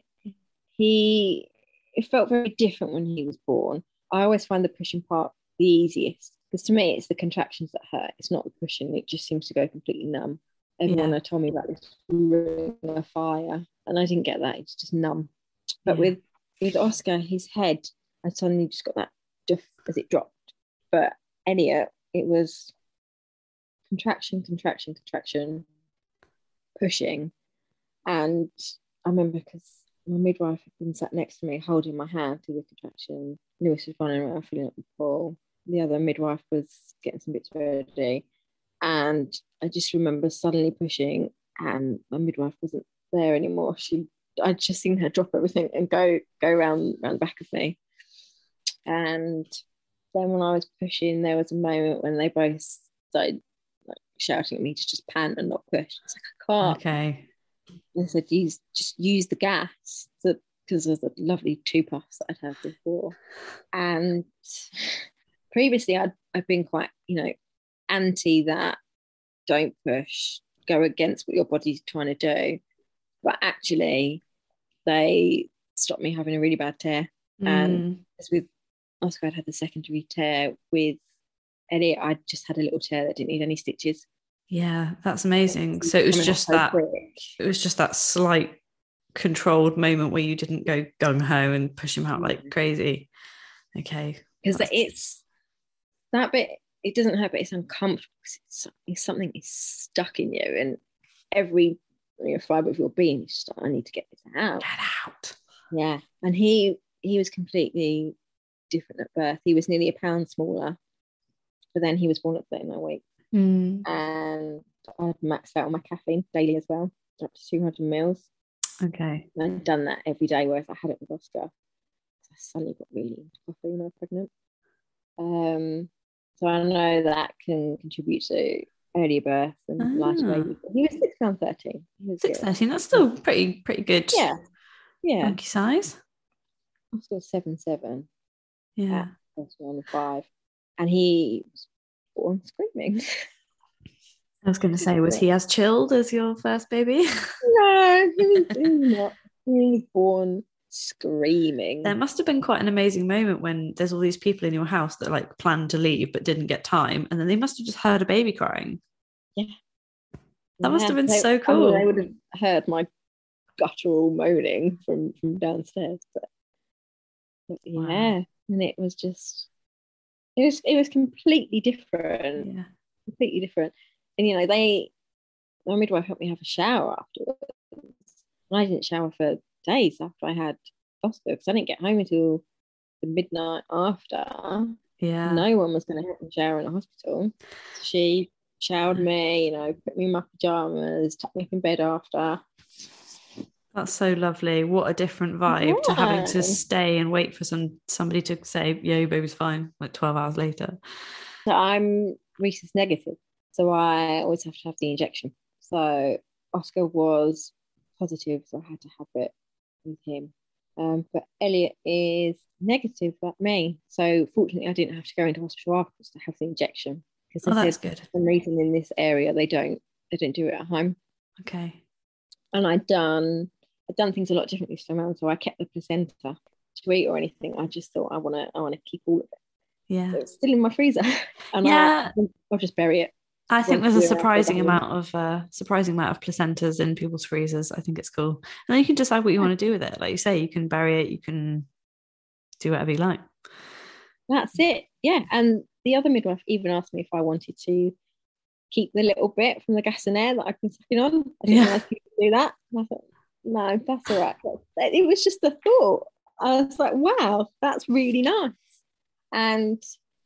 Speaker 2: he it felt very different when he was born. I always find the pushing part the easiest because to me it's the contractions that hurt. It's not the pushing; it just seems to go completely numb. Everyone
Speaker 1: Yeah.
Speaker 2: had told me about this ring of fire, and I didn't get that. It's just numb. But
Speaker 1: Yeah.
Speaker 2: with with Oscar, his head, I suddenly just got that duff as it dropped. But Elliot, it was contraction, contraction, contraction, pushing. And I remember because my midwife had been sat next to me holding my hand through the contraction. Lewis was running around filling up the pool. The other midwife was getting some bits ready. And I just remember suddenly pushing and my midwife wasn't there anymore. She I'd just seen her drop everything and go go around around the back of me. And then when I was pushing, there was a moment when they both started like shouting at me to just pant and not push. It's like I can't.
Speaker 1: Okay.
Speaker 2: They said use just use the gas because there's a lovely two puffs that I'd had before. And previously I'd I've been quite, you know, anti that, don't push, go against what your body's trying to do. But actually, they stopped me having a really bad tear. Mm. And as with Oscar, I'd had the second degree tear. With Elliot, I just had a little tear that didn't need any stitches.
Speaker 1: Yeah, that's amazing. So it was just so that quick. it was just that slight controlled moment where you didn't go gung ho and push him out like mm. crazy. Okay.
Speaker 2: Because it's that bit, it doesn't hurt, but it's uncomfortable. It's, it's something is stuck in you, and every you know, fiber of your being is just I need to get this out.
Speaker 1: Get out.
Speaker 2: Yeah. And he he was completely different at birth. He was nearly a pound smaller, but then he was born at 39 weeks. Mm. And I'd maxed out on my caffeine daily as well, up to 200 mils.
Speaker 1: Okay.
Speaker 2: And I'd done that every day, whereas I had it with Oscar. I suddenly got really into coffee when I was pregnant. Um, so I know that can contribute to earlier birth and ah. lighter baby. He was six pound thirteen.
Speaker 1: Six thirteen. That's still pretty pretty good.
Speaker 2: Yeah. Yeah.
Speaker 1: Monkey size.
Speaker 2: I'm still seven seven.
Speaker 1: Yeah.
Speaker 2: That's One five, and he was born screaming.
Speaker 1: I was going to say, was he as chilled as your first baby?
Speaker 2: no, he was, he was not. He was born screaming.
Speaker 1: There must have been quite an amazing moment when there's all these people in your house that like planned to leave but didn't get time, and then they must have just heard a baby crying.
Speaker 2: Yeah,
Speaker 1: that yeah, must have been
Speaker 2: they,
Speaker 1: so cool.
Speaker 2: they would have heard my guttural moaning from from downstairs, but, but yeah, wow. and it was just it was it was completely different.
Speaker 1: Yeah,
Speaker 2: completely different. And you know, they my midwife helped me have a shower afterwards. And I didn't shower for days after I had Oscar because I didn't get home until the midnight after.
Speaker 1: Yeah.
Speaker 2: No one was going to help me shower in the hospital. She showered me, you know, put me in my pajamas, tucked me up in bed after.
Speaker 1: That's so lovely. What a different vibe yeah. to having to stay and wait for some somebody to say, "Yeah, your baby's fine." Like twelve hours later.
Speaker 2: So I'm rhesus negative, so I always have to have the injection. So Oscar was positive, so I had to have it with him. Um, but Elliot is negative like me. So fortunately, I didn't have to go into hospital afterwards to have the injection
Speaker 1: because oh, that's good.
Speaker 2: For some reason in this area they don't they don't do it at home.
Speaker 1: Okay.
Speaker 2: And I'd done I'd done things a lot differently this time around. So I kept the placenta to eat or anything. I just thought I want to I want to keep all of it.
Speaker 1: Yeah.
Speaker 2: So it's still in my freezer, and
Speaker 1: yeah.
Speaker 2: I, I'll just bury it.
Speaker 1: I think there's a surprising amount of uh, surprising amount of placentas in people's freezers. I think it's cool, and then you can decide what you want to do with it. Like you say, you can bury it, you can do whatever you like.
Speaker 2: That's it. Yeah, and the other midwife even asked me if I wanted to keep the little bit from the gas and air that I've been sucking on. I didn't yeah. know if you could do that. And I thought, no, that's all right. It was just a thought. I was like, wow, that's really nice. And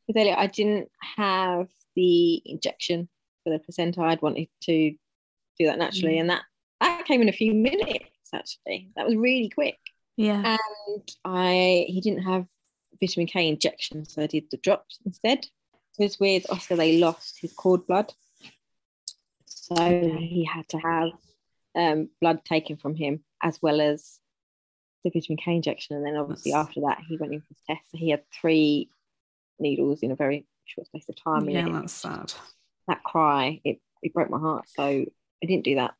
Speaker 2: with Elliot, I didn't have the injection for the placenta. I'd wanted to do that naturally, mm. and that that came in a few minutes. Actually, that was really quick.
Speaker 1: Yeah,
Speaker 2: and I he didn't have vitamin K injection, so I did the drops instead. Because with Oscar, they lost his cord blood, so he had to have um, blood taken from him as well as the vitamin K injection, and then obviously That's... after that he went in for his test. So he had three needles in a very short space of time.
Speaker 1: Yeah, that's sad.
Speaker 2: That cry, it, it broke my heart. So I didn't do that.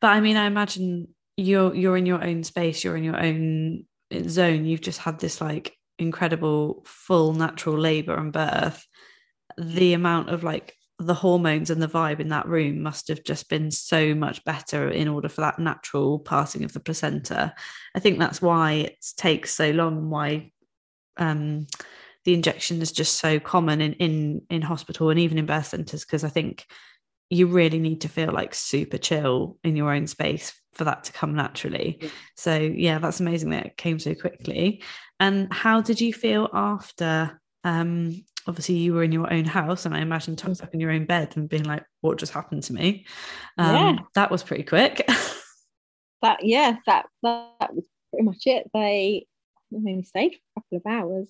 Speaker 1: But I mean, I imagine you're you're in your own space, you're in your own zone. You've just had this like incredible full natural labor and birth. The amount of like the hormones and the vibe in that room must have just been so much better in order for that natural passing of the placenta. I think that's why it takes so long and why um, the injection is just so common in in in hospital and even in birth centers because I think you really need to feel like super chill in your own space for that to come naturally. Yeah. So yeah, that's amazing that it came so quickly. And how did you feel after? Um, obviously, you were in your own house, and I imagine tucked up in your own bed and being like, "What just happened to me?" Um, yeah, that was pretty quick.
Speaker 2: that yeah, that that was pretty much it. They only stayed for a couple of hours,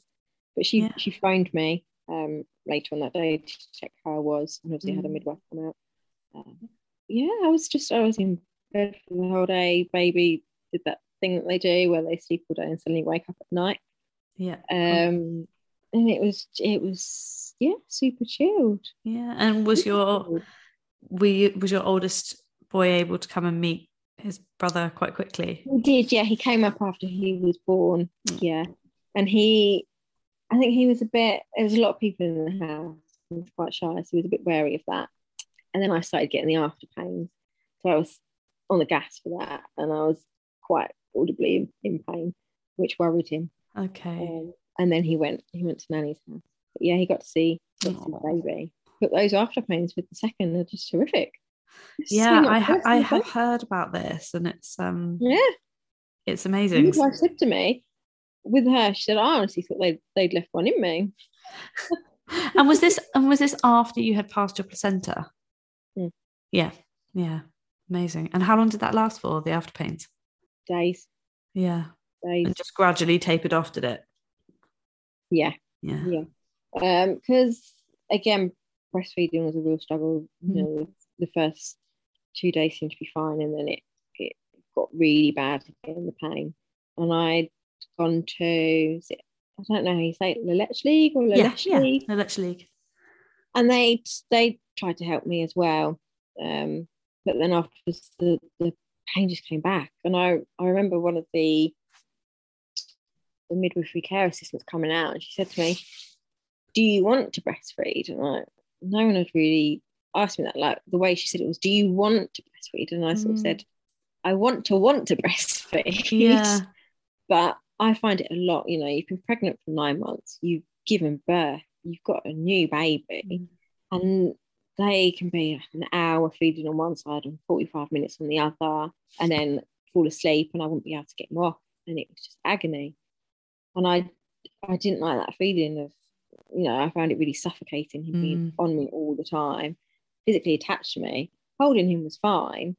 Speaker 2: but she yeah. she phoned me um, later on that day to check how I was, and obviously mm. had a mm. midwife come out. Um, yeah, I was just I was in bed for the whole day. Baby did that thing that they do where they sleep all day and suddenly wake up at night.
Speaker 1: Yeah.
Speaker 2: Um, and it was it was yeah super chilled.
Speaker 1: Yeah, and was your we was your oldest boy able to come and meet his brother quite quickly?
Speaker 2: He did, yeah. He came up after he was born, mm. yeah. And he, I think he was a bit. There was a lot of people in the house. He was quite shy, so he was a bit wary of that. And then I started getting the after pains, so I was on the gas for that, and I was quite audibly in, in pain, which worried him.
Speaker 1: Okay. Um,
Speaker 2: and then he went. He went to Nanny's house. But yeah, he got to see, got to see baby. But those after pains with the second are just horrific.
Speaker 1: It's yeah, so I ha- I have heard about this, and it's um
Speaker 2: yeah,
Speaker 1: it's amazing.
Speaker 2: My wife said to me, with her, she said, "I honestly thought they'd they'd left one in me."
Speaker 1: and was this and was this after you had passed your placenta?
Speaker 2: Mm.
Speaker 1: Yeah, yeah, amazing. And how long did that last for? The after pains?
Speaker 2: Days.
Speaker 1: Yeah.
Speaker 2: Days.
Speaker 1: And just gradually tapered off, did it?
Speaker 2: Yeah.
Speaker 1: Yeah.
Speaker 2: Yeah. Um, because again, breastfeeding was a real struggle. Mm. You know, the first two days seemed to be fine, and then it it got really bad again, the pain. And I'd gone to it, I don't know how you say it, Lelech League or Lelech
Speaker 1: yeah,
Speaker 2: League.
Speaker 1: Yeah, Lelech League.
Speaker 2: And they they tried to help me as well. Um, but then after the, the pain just came back. And I, I remember one of the the midwifery care assistants coming out and she said to me, Do you want to breastfeed? And I no one had really asked me that. Like the way she said it was, Do you want to breastfeed? And I sort of mm. said, I want to want to breastfeed.
Speaker 1: Yeah.
Speaker 2: but I find it a lot, you know, you've been pregnant for nine months, you've given birth, you've got a new baby, mm. and they can be an hour feeding on one side and 45 minutes on the other, and then fall asleep, and I wouldn't be able to get them off. And it was just agony. And I I didn't like that feeling of, you know, I found it really suffocating him mm. being on me all the time, physically attached to me. Holding him was fine,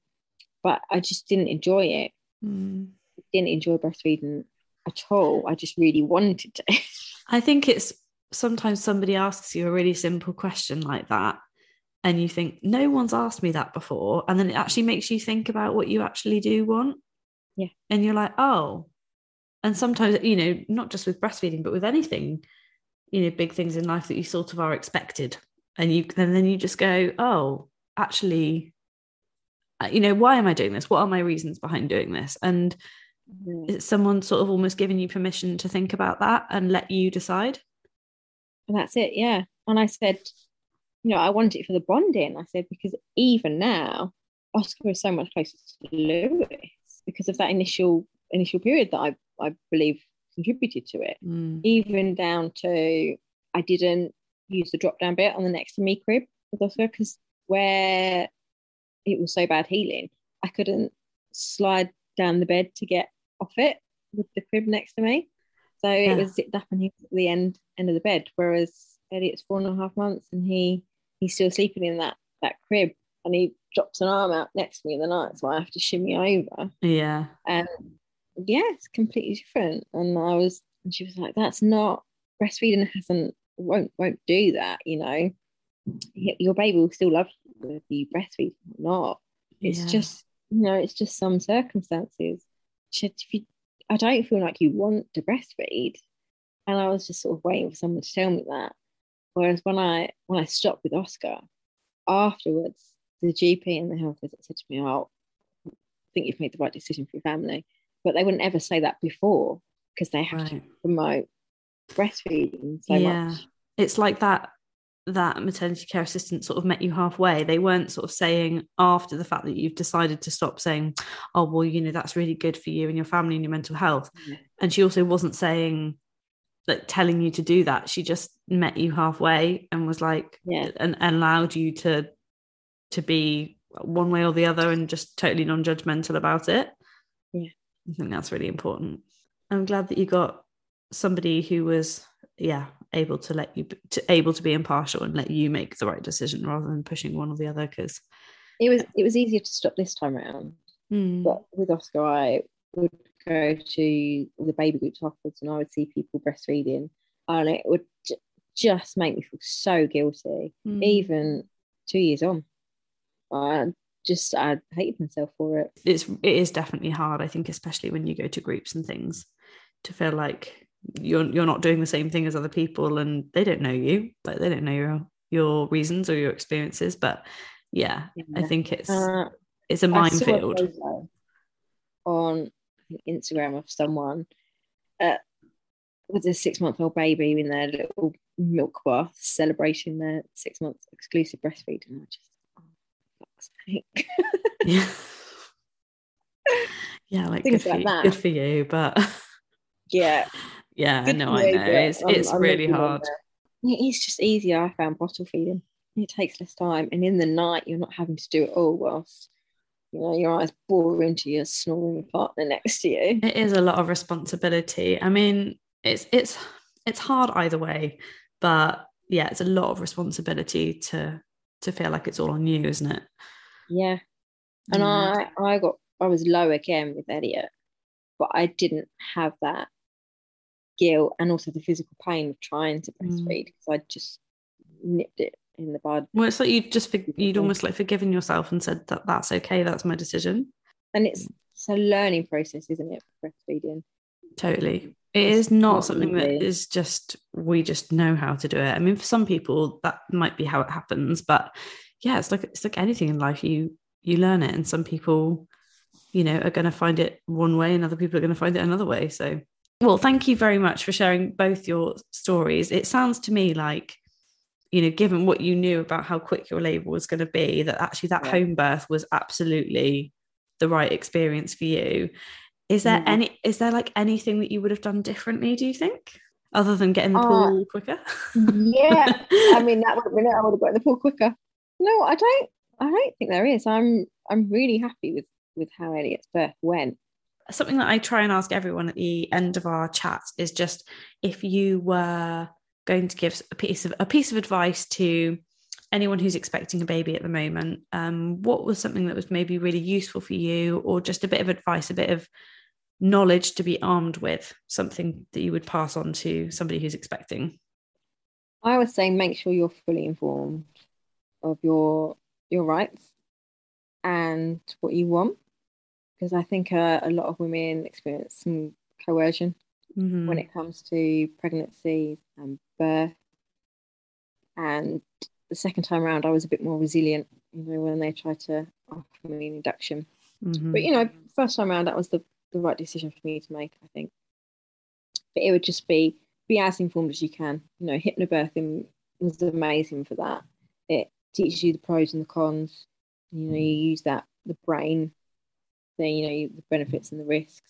Speaker 2: but I just didn't enjoy it.
Speaker 1: Mm.
Speaker 2: Didn't enjoy breastfeeding at all. I just really wanted to.
Speaker 1: I think it's sometimes somebody asks you a really simple question like that and you think no one's asked me that before and then it actually makes you think about what you actually do want.
Speaker 2: Yeah.
Speaker 1: And you're like oh. And sometimes you know not just with breastfeeding but with anything you know big things in life that you sort of are expected. And you and then you just go oh actually uh, you know why am i doing this? What are my reasons behind doing this? And mm. someone sort of almost giving you permission to think about that and let you decide
Speaker 2: and that's it yeah and i said you know i want it for the bonding i said because even now oscar is so much closer to lewis because of that initial initial period that i I believe contributed to it.
Speaker 1: Mm.
Speaker 2: Even down to I didn't use the drop down bit on the next to me crib with Oscar because where it was so bad healing, I couldn't slide down the bed to get off it with the crib next to me. So yeah. it was zipped up and he was at the end end of the bed. Whereas Elliot's four and a half months and he he's still sleeping in that that crib and he drops an arm out next to me in the night, so I have to shimmy over.
Speaker 1: Yeah.
Speaker 2: And yeah, it's completely different. And I was, and she was like, that's not breastfeeding hasn't won't won't do that. You know, your baby will still love you whether you breastfeed or not. It's yeah. just you know, it's just some circumstances. If you, I don't feel like you want to breastfeed, and I was just sort of waiting for someone to tell me that. Whereas when I when I stopped with Oscar, afterwards, the GP and the health visit said to me, "Oh, I think you've made the right decision for your family." but they wouldn't ever say that before because they have right. to promote breastfeeding so yeah. much.
Speaker 1: It's like that that maternity care assistant sort of met you halfway. They weren't sort of saying after the fact that you've decided to stop saying, oh, well, you know, that's really good for you and your family and your mental health.
Speaker 2: Yeah.
Speaker 1: And she also wasn't saying, like, telling you to do that. She just met you halfway and was like,
Speaker 2: yeah,
Speaker 1: and, and allowed you to to be one way or the other and just totally non-judgmental about it.
Speaker 2: Yeah.
Speaker 1: I think that's really important. I'm glad that you got somebody who was, yeah, able to let you to able to be impartial and let you make the right decision rather than pushing one or the other. Because
Speaker 2: it was it was easier to stop this time around.
Speaker 1: Mm.
Speaker 2: But with Oscar, I would go to the baby groups afterwards, and I would see people breastfeeding, and it would j- just make me feel so guilty, mm. even two years on. I just I hated myself for it.
Speaker 1: It's it is definitely hard. I think, especially when you go to groups and things, to feel like you're you're not doing the same thing as other people, and they don't know you, like they don't know your your reasons or your experiences. But yeah, yeah. I think it's.
Speaker 2: Uh,
Speaker 1: it's a minefield.
Speaker 2: on Instagram of someone uh, with a six month old baby in their little milk bath celebrating their six months exclusive breastfeeding. And I just, oh, fuck's sake.
Speaker 1: yeah. Yeah, like, Things good, like for, that. good for you, but
Speaker 2: yeah.
Speaker 1: Yeah, good no, I know. It's, um, it's I'm really hard.
Speaker 2: It's just easier, I found, bottle feeding. It takes less time. And in the night, you're not having to do it all whilst you know your eyes bore into your snoring partner next to you
Speaker 1: it is a lot of responsibility i mean it's it's it's hard either way but yeah it's a lot of responsibility to to feel like it's all on you isn't it
Speaker 2: yeah and mm. i i got i was low again with elliot but i didn't have that guilt and also the physical pain of trying to breastfeed because mm. i just nipped it in the bud.
Speaker 1: Well, it's like you just you'd almost like forgiven yourself and said that that's okay, that's my decision.
Speaker 2: And it's it's a learning process, isn't it? Breastfeeding.
Speaker 1: Totally. It it's is not, something easy. that is just we just know how to do it. I mean, for some people that might be how it happens, but yeah, it's like it's like anything in life. You you learn it, and some people, you know, are going to find it one way, and other people are going to find it another way. So, well, thank you very much for sharing both your stories. It sounds to me like you know, given what you knew about how quick your labour was going to be, that actually that yeah. home birth was absolutely the right experience for you. Is there mm-hmm. any is there like anything that you would have done differently, do you think? Other than getting the uh, pool quicker?
Speaker 2: yeah. I mean that would have been it. I would have got in the pool quicker. No, I don't I don't think there is. I'm I'm really happy with with how Elliot's birth went.
Speaker 1: Something that I try and ask everyone at the end of our chat is just if you were going to give a piece of a piece of advice to anyone who's expecting a baby at the moment, um, what was something that was maybe really useful for you, or just a bit of advice, a bit of knowledge to be armed with, something that you would pass on to somebody who's expecting?
Speaker 2: I would say make sure you're fully informed of your your rights and what you want, because I think uh, a lot of women experience some coercion mm-hmm. when it comes to pregnancy and birth. And the second time around, I was a bit more resilient, you know, when they tried to offer me an induction. Mm-hmm. But, you know, first time around, that was the, the right decision for me to make, I think. But it would just be be as informed as you can. You know, hypnobirthing was amazing for that. It teaches you the pros and the cons. You know, you use that the brain, you know the benefits and the risks.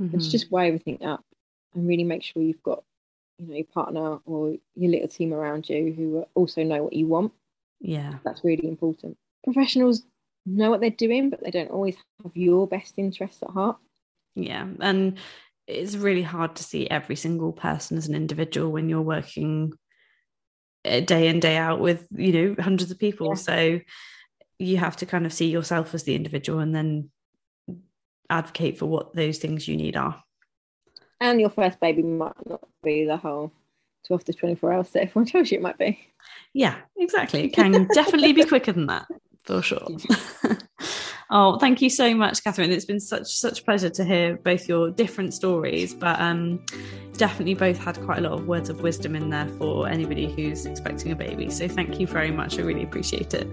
Speaker 2: Mm-hmm. It's just weigh everything up and really make sure you've got you know your partner or your little team around you who also know what you want
Speaker 1: yeah
Speaker 2: that's really important professionals know what they're doing but they don't always have your best interests at heart
Speaker 1: yeah and it's really hard to see every single person as an individual when you're working day in day out with you know hundreds of people yeah. so you have to kind of see yourself as the individual and then advocate for what those things you need are
Speaker 2: and your first baby might not be the whole 12 to 24 hours that everyone tells you it might be.
Speaker 1: Yeah, exactly. It can definitely be quicker than that, for sure. oh, thank you so much, Catherine. It's been such such pleasure to hear both your different stories, but um, definitely both had quite a lot of words of wisdom in there for anybody who's expecting a baby. So thank you very much. I really appreciate it.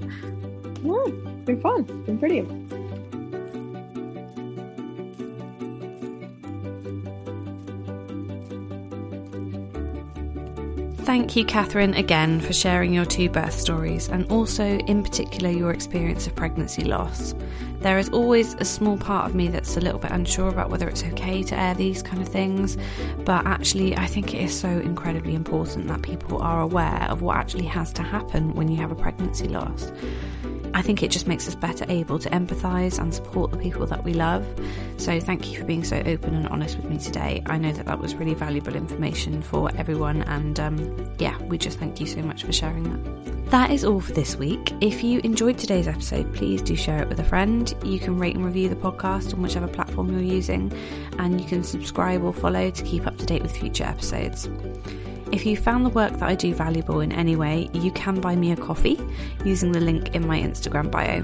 Speaker 2: Yeah, it's been fun. It's been brilliant.
Speaker 1: Thank you, Catherine, again for sharing your two birth stories and also, in particular, your experience of pregnancy loss. There is always a small part of me that's a little bit unsure about whether it's okay to air these kind of things, but actually, I think it is so incredibly important that people are aware of what actually has to happen when you have a pregnancy loss. I think it just makes us better able to empathise and support the people that we love. So, thank you for being so open and honest with me today. I know that that was really valuable information for everyone, and um, yeah, we just thank you so much for sharing that. That is all for this week. If you enjoyed today's episode, please do share it with a friend. You can rate and review the podcast on whichever platform you're using, and you can subscribe or follow to keep up to date with future episodes. If you found the work that I do valuable in any way, you can buy me a coffee using the link in my Instagram bio.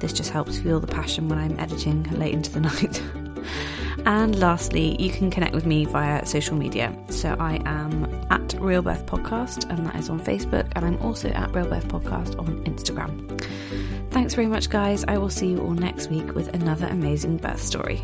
Speaker 1: This just helps fuel the passion when I'm editing late into the night. And lastly, you can connect with me via social media. So I am at Real Birth Podcast, and that is on Facebook, and I'm also at Real Birth Podcast on Instagram. Thanks very much, guys. I will see you all next week with another amazing birth story.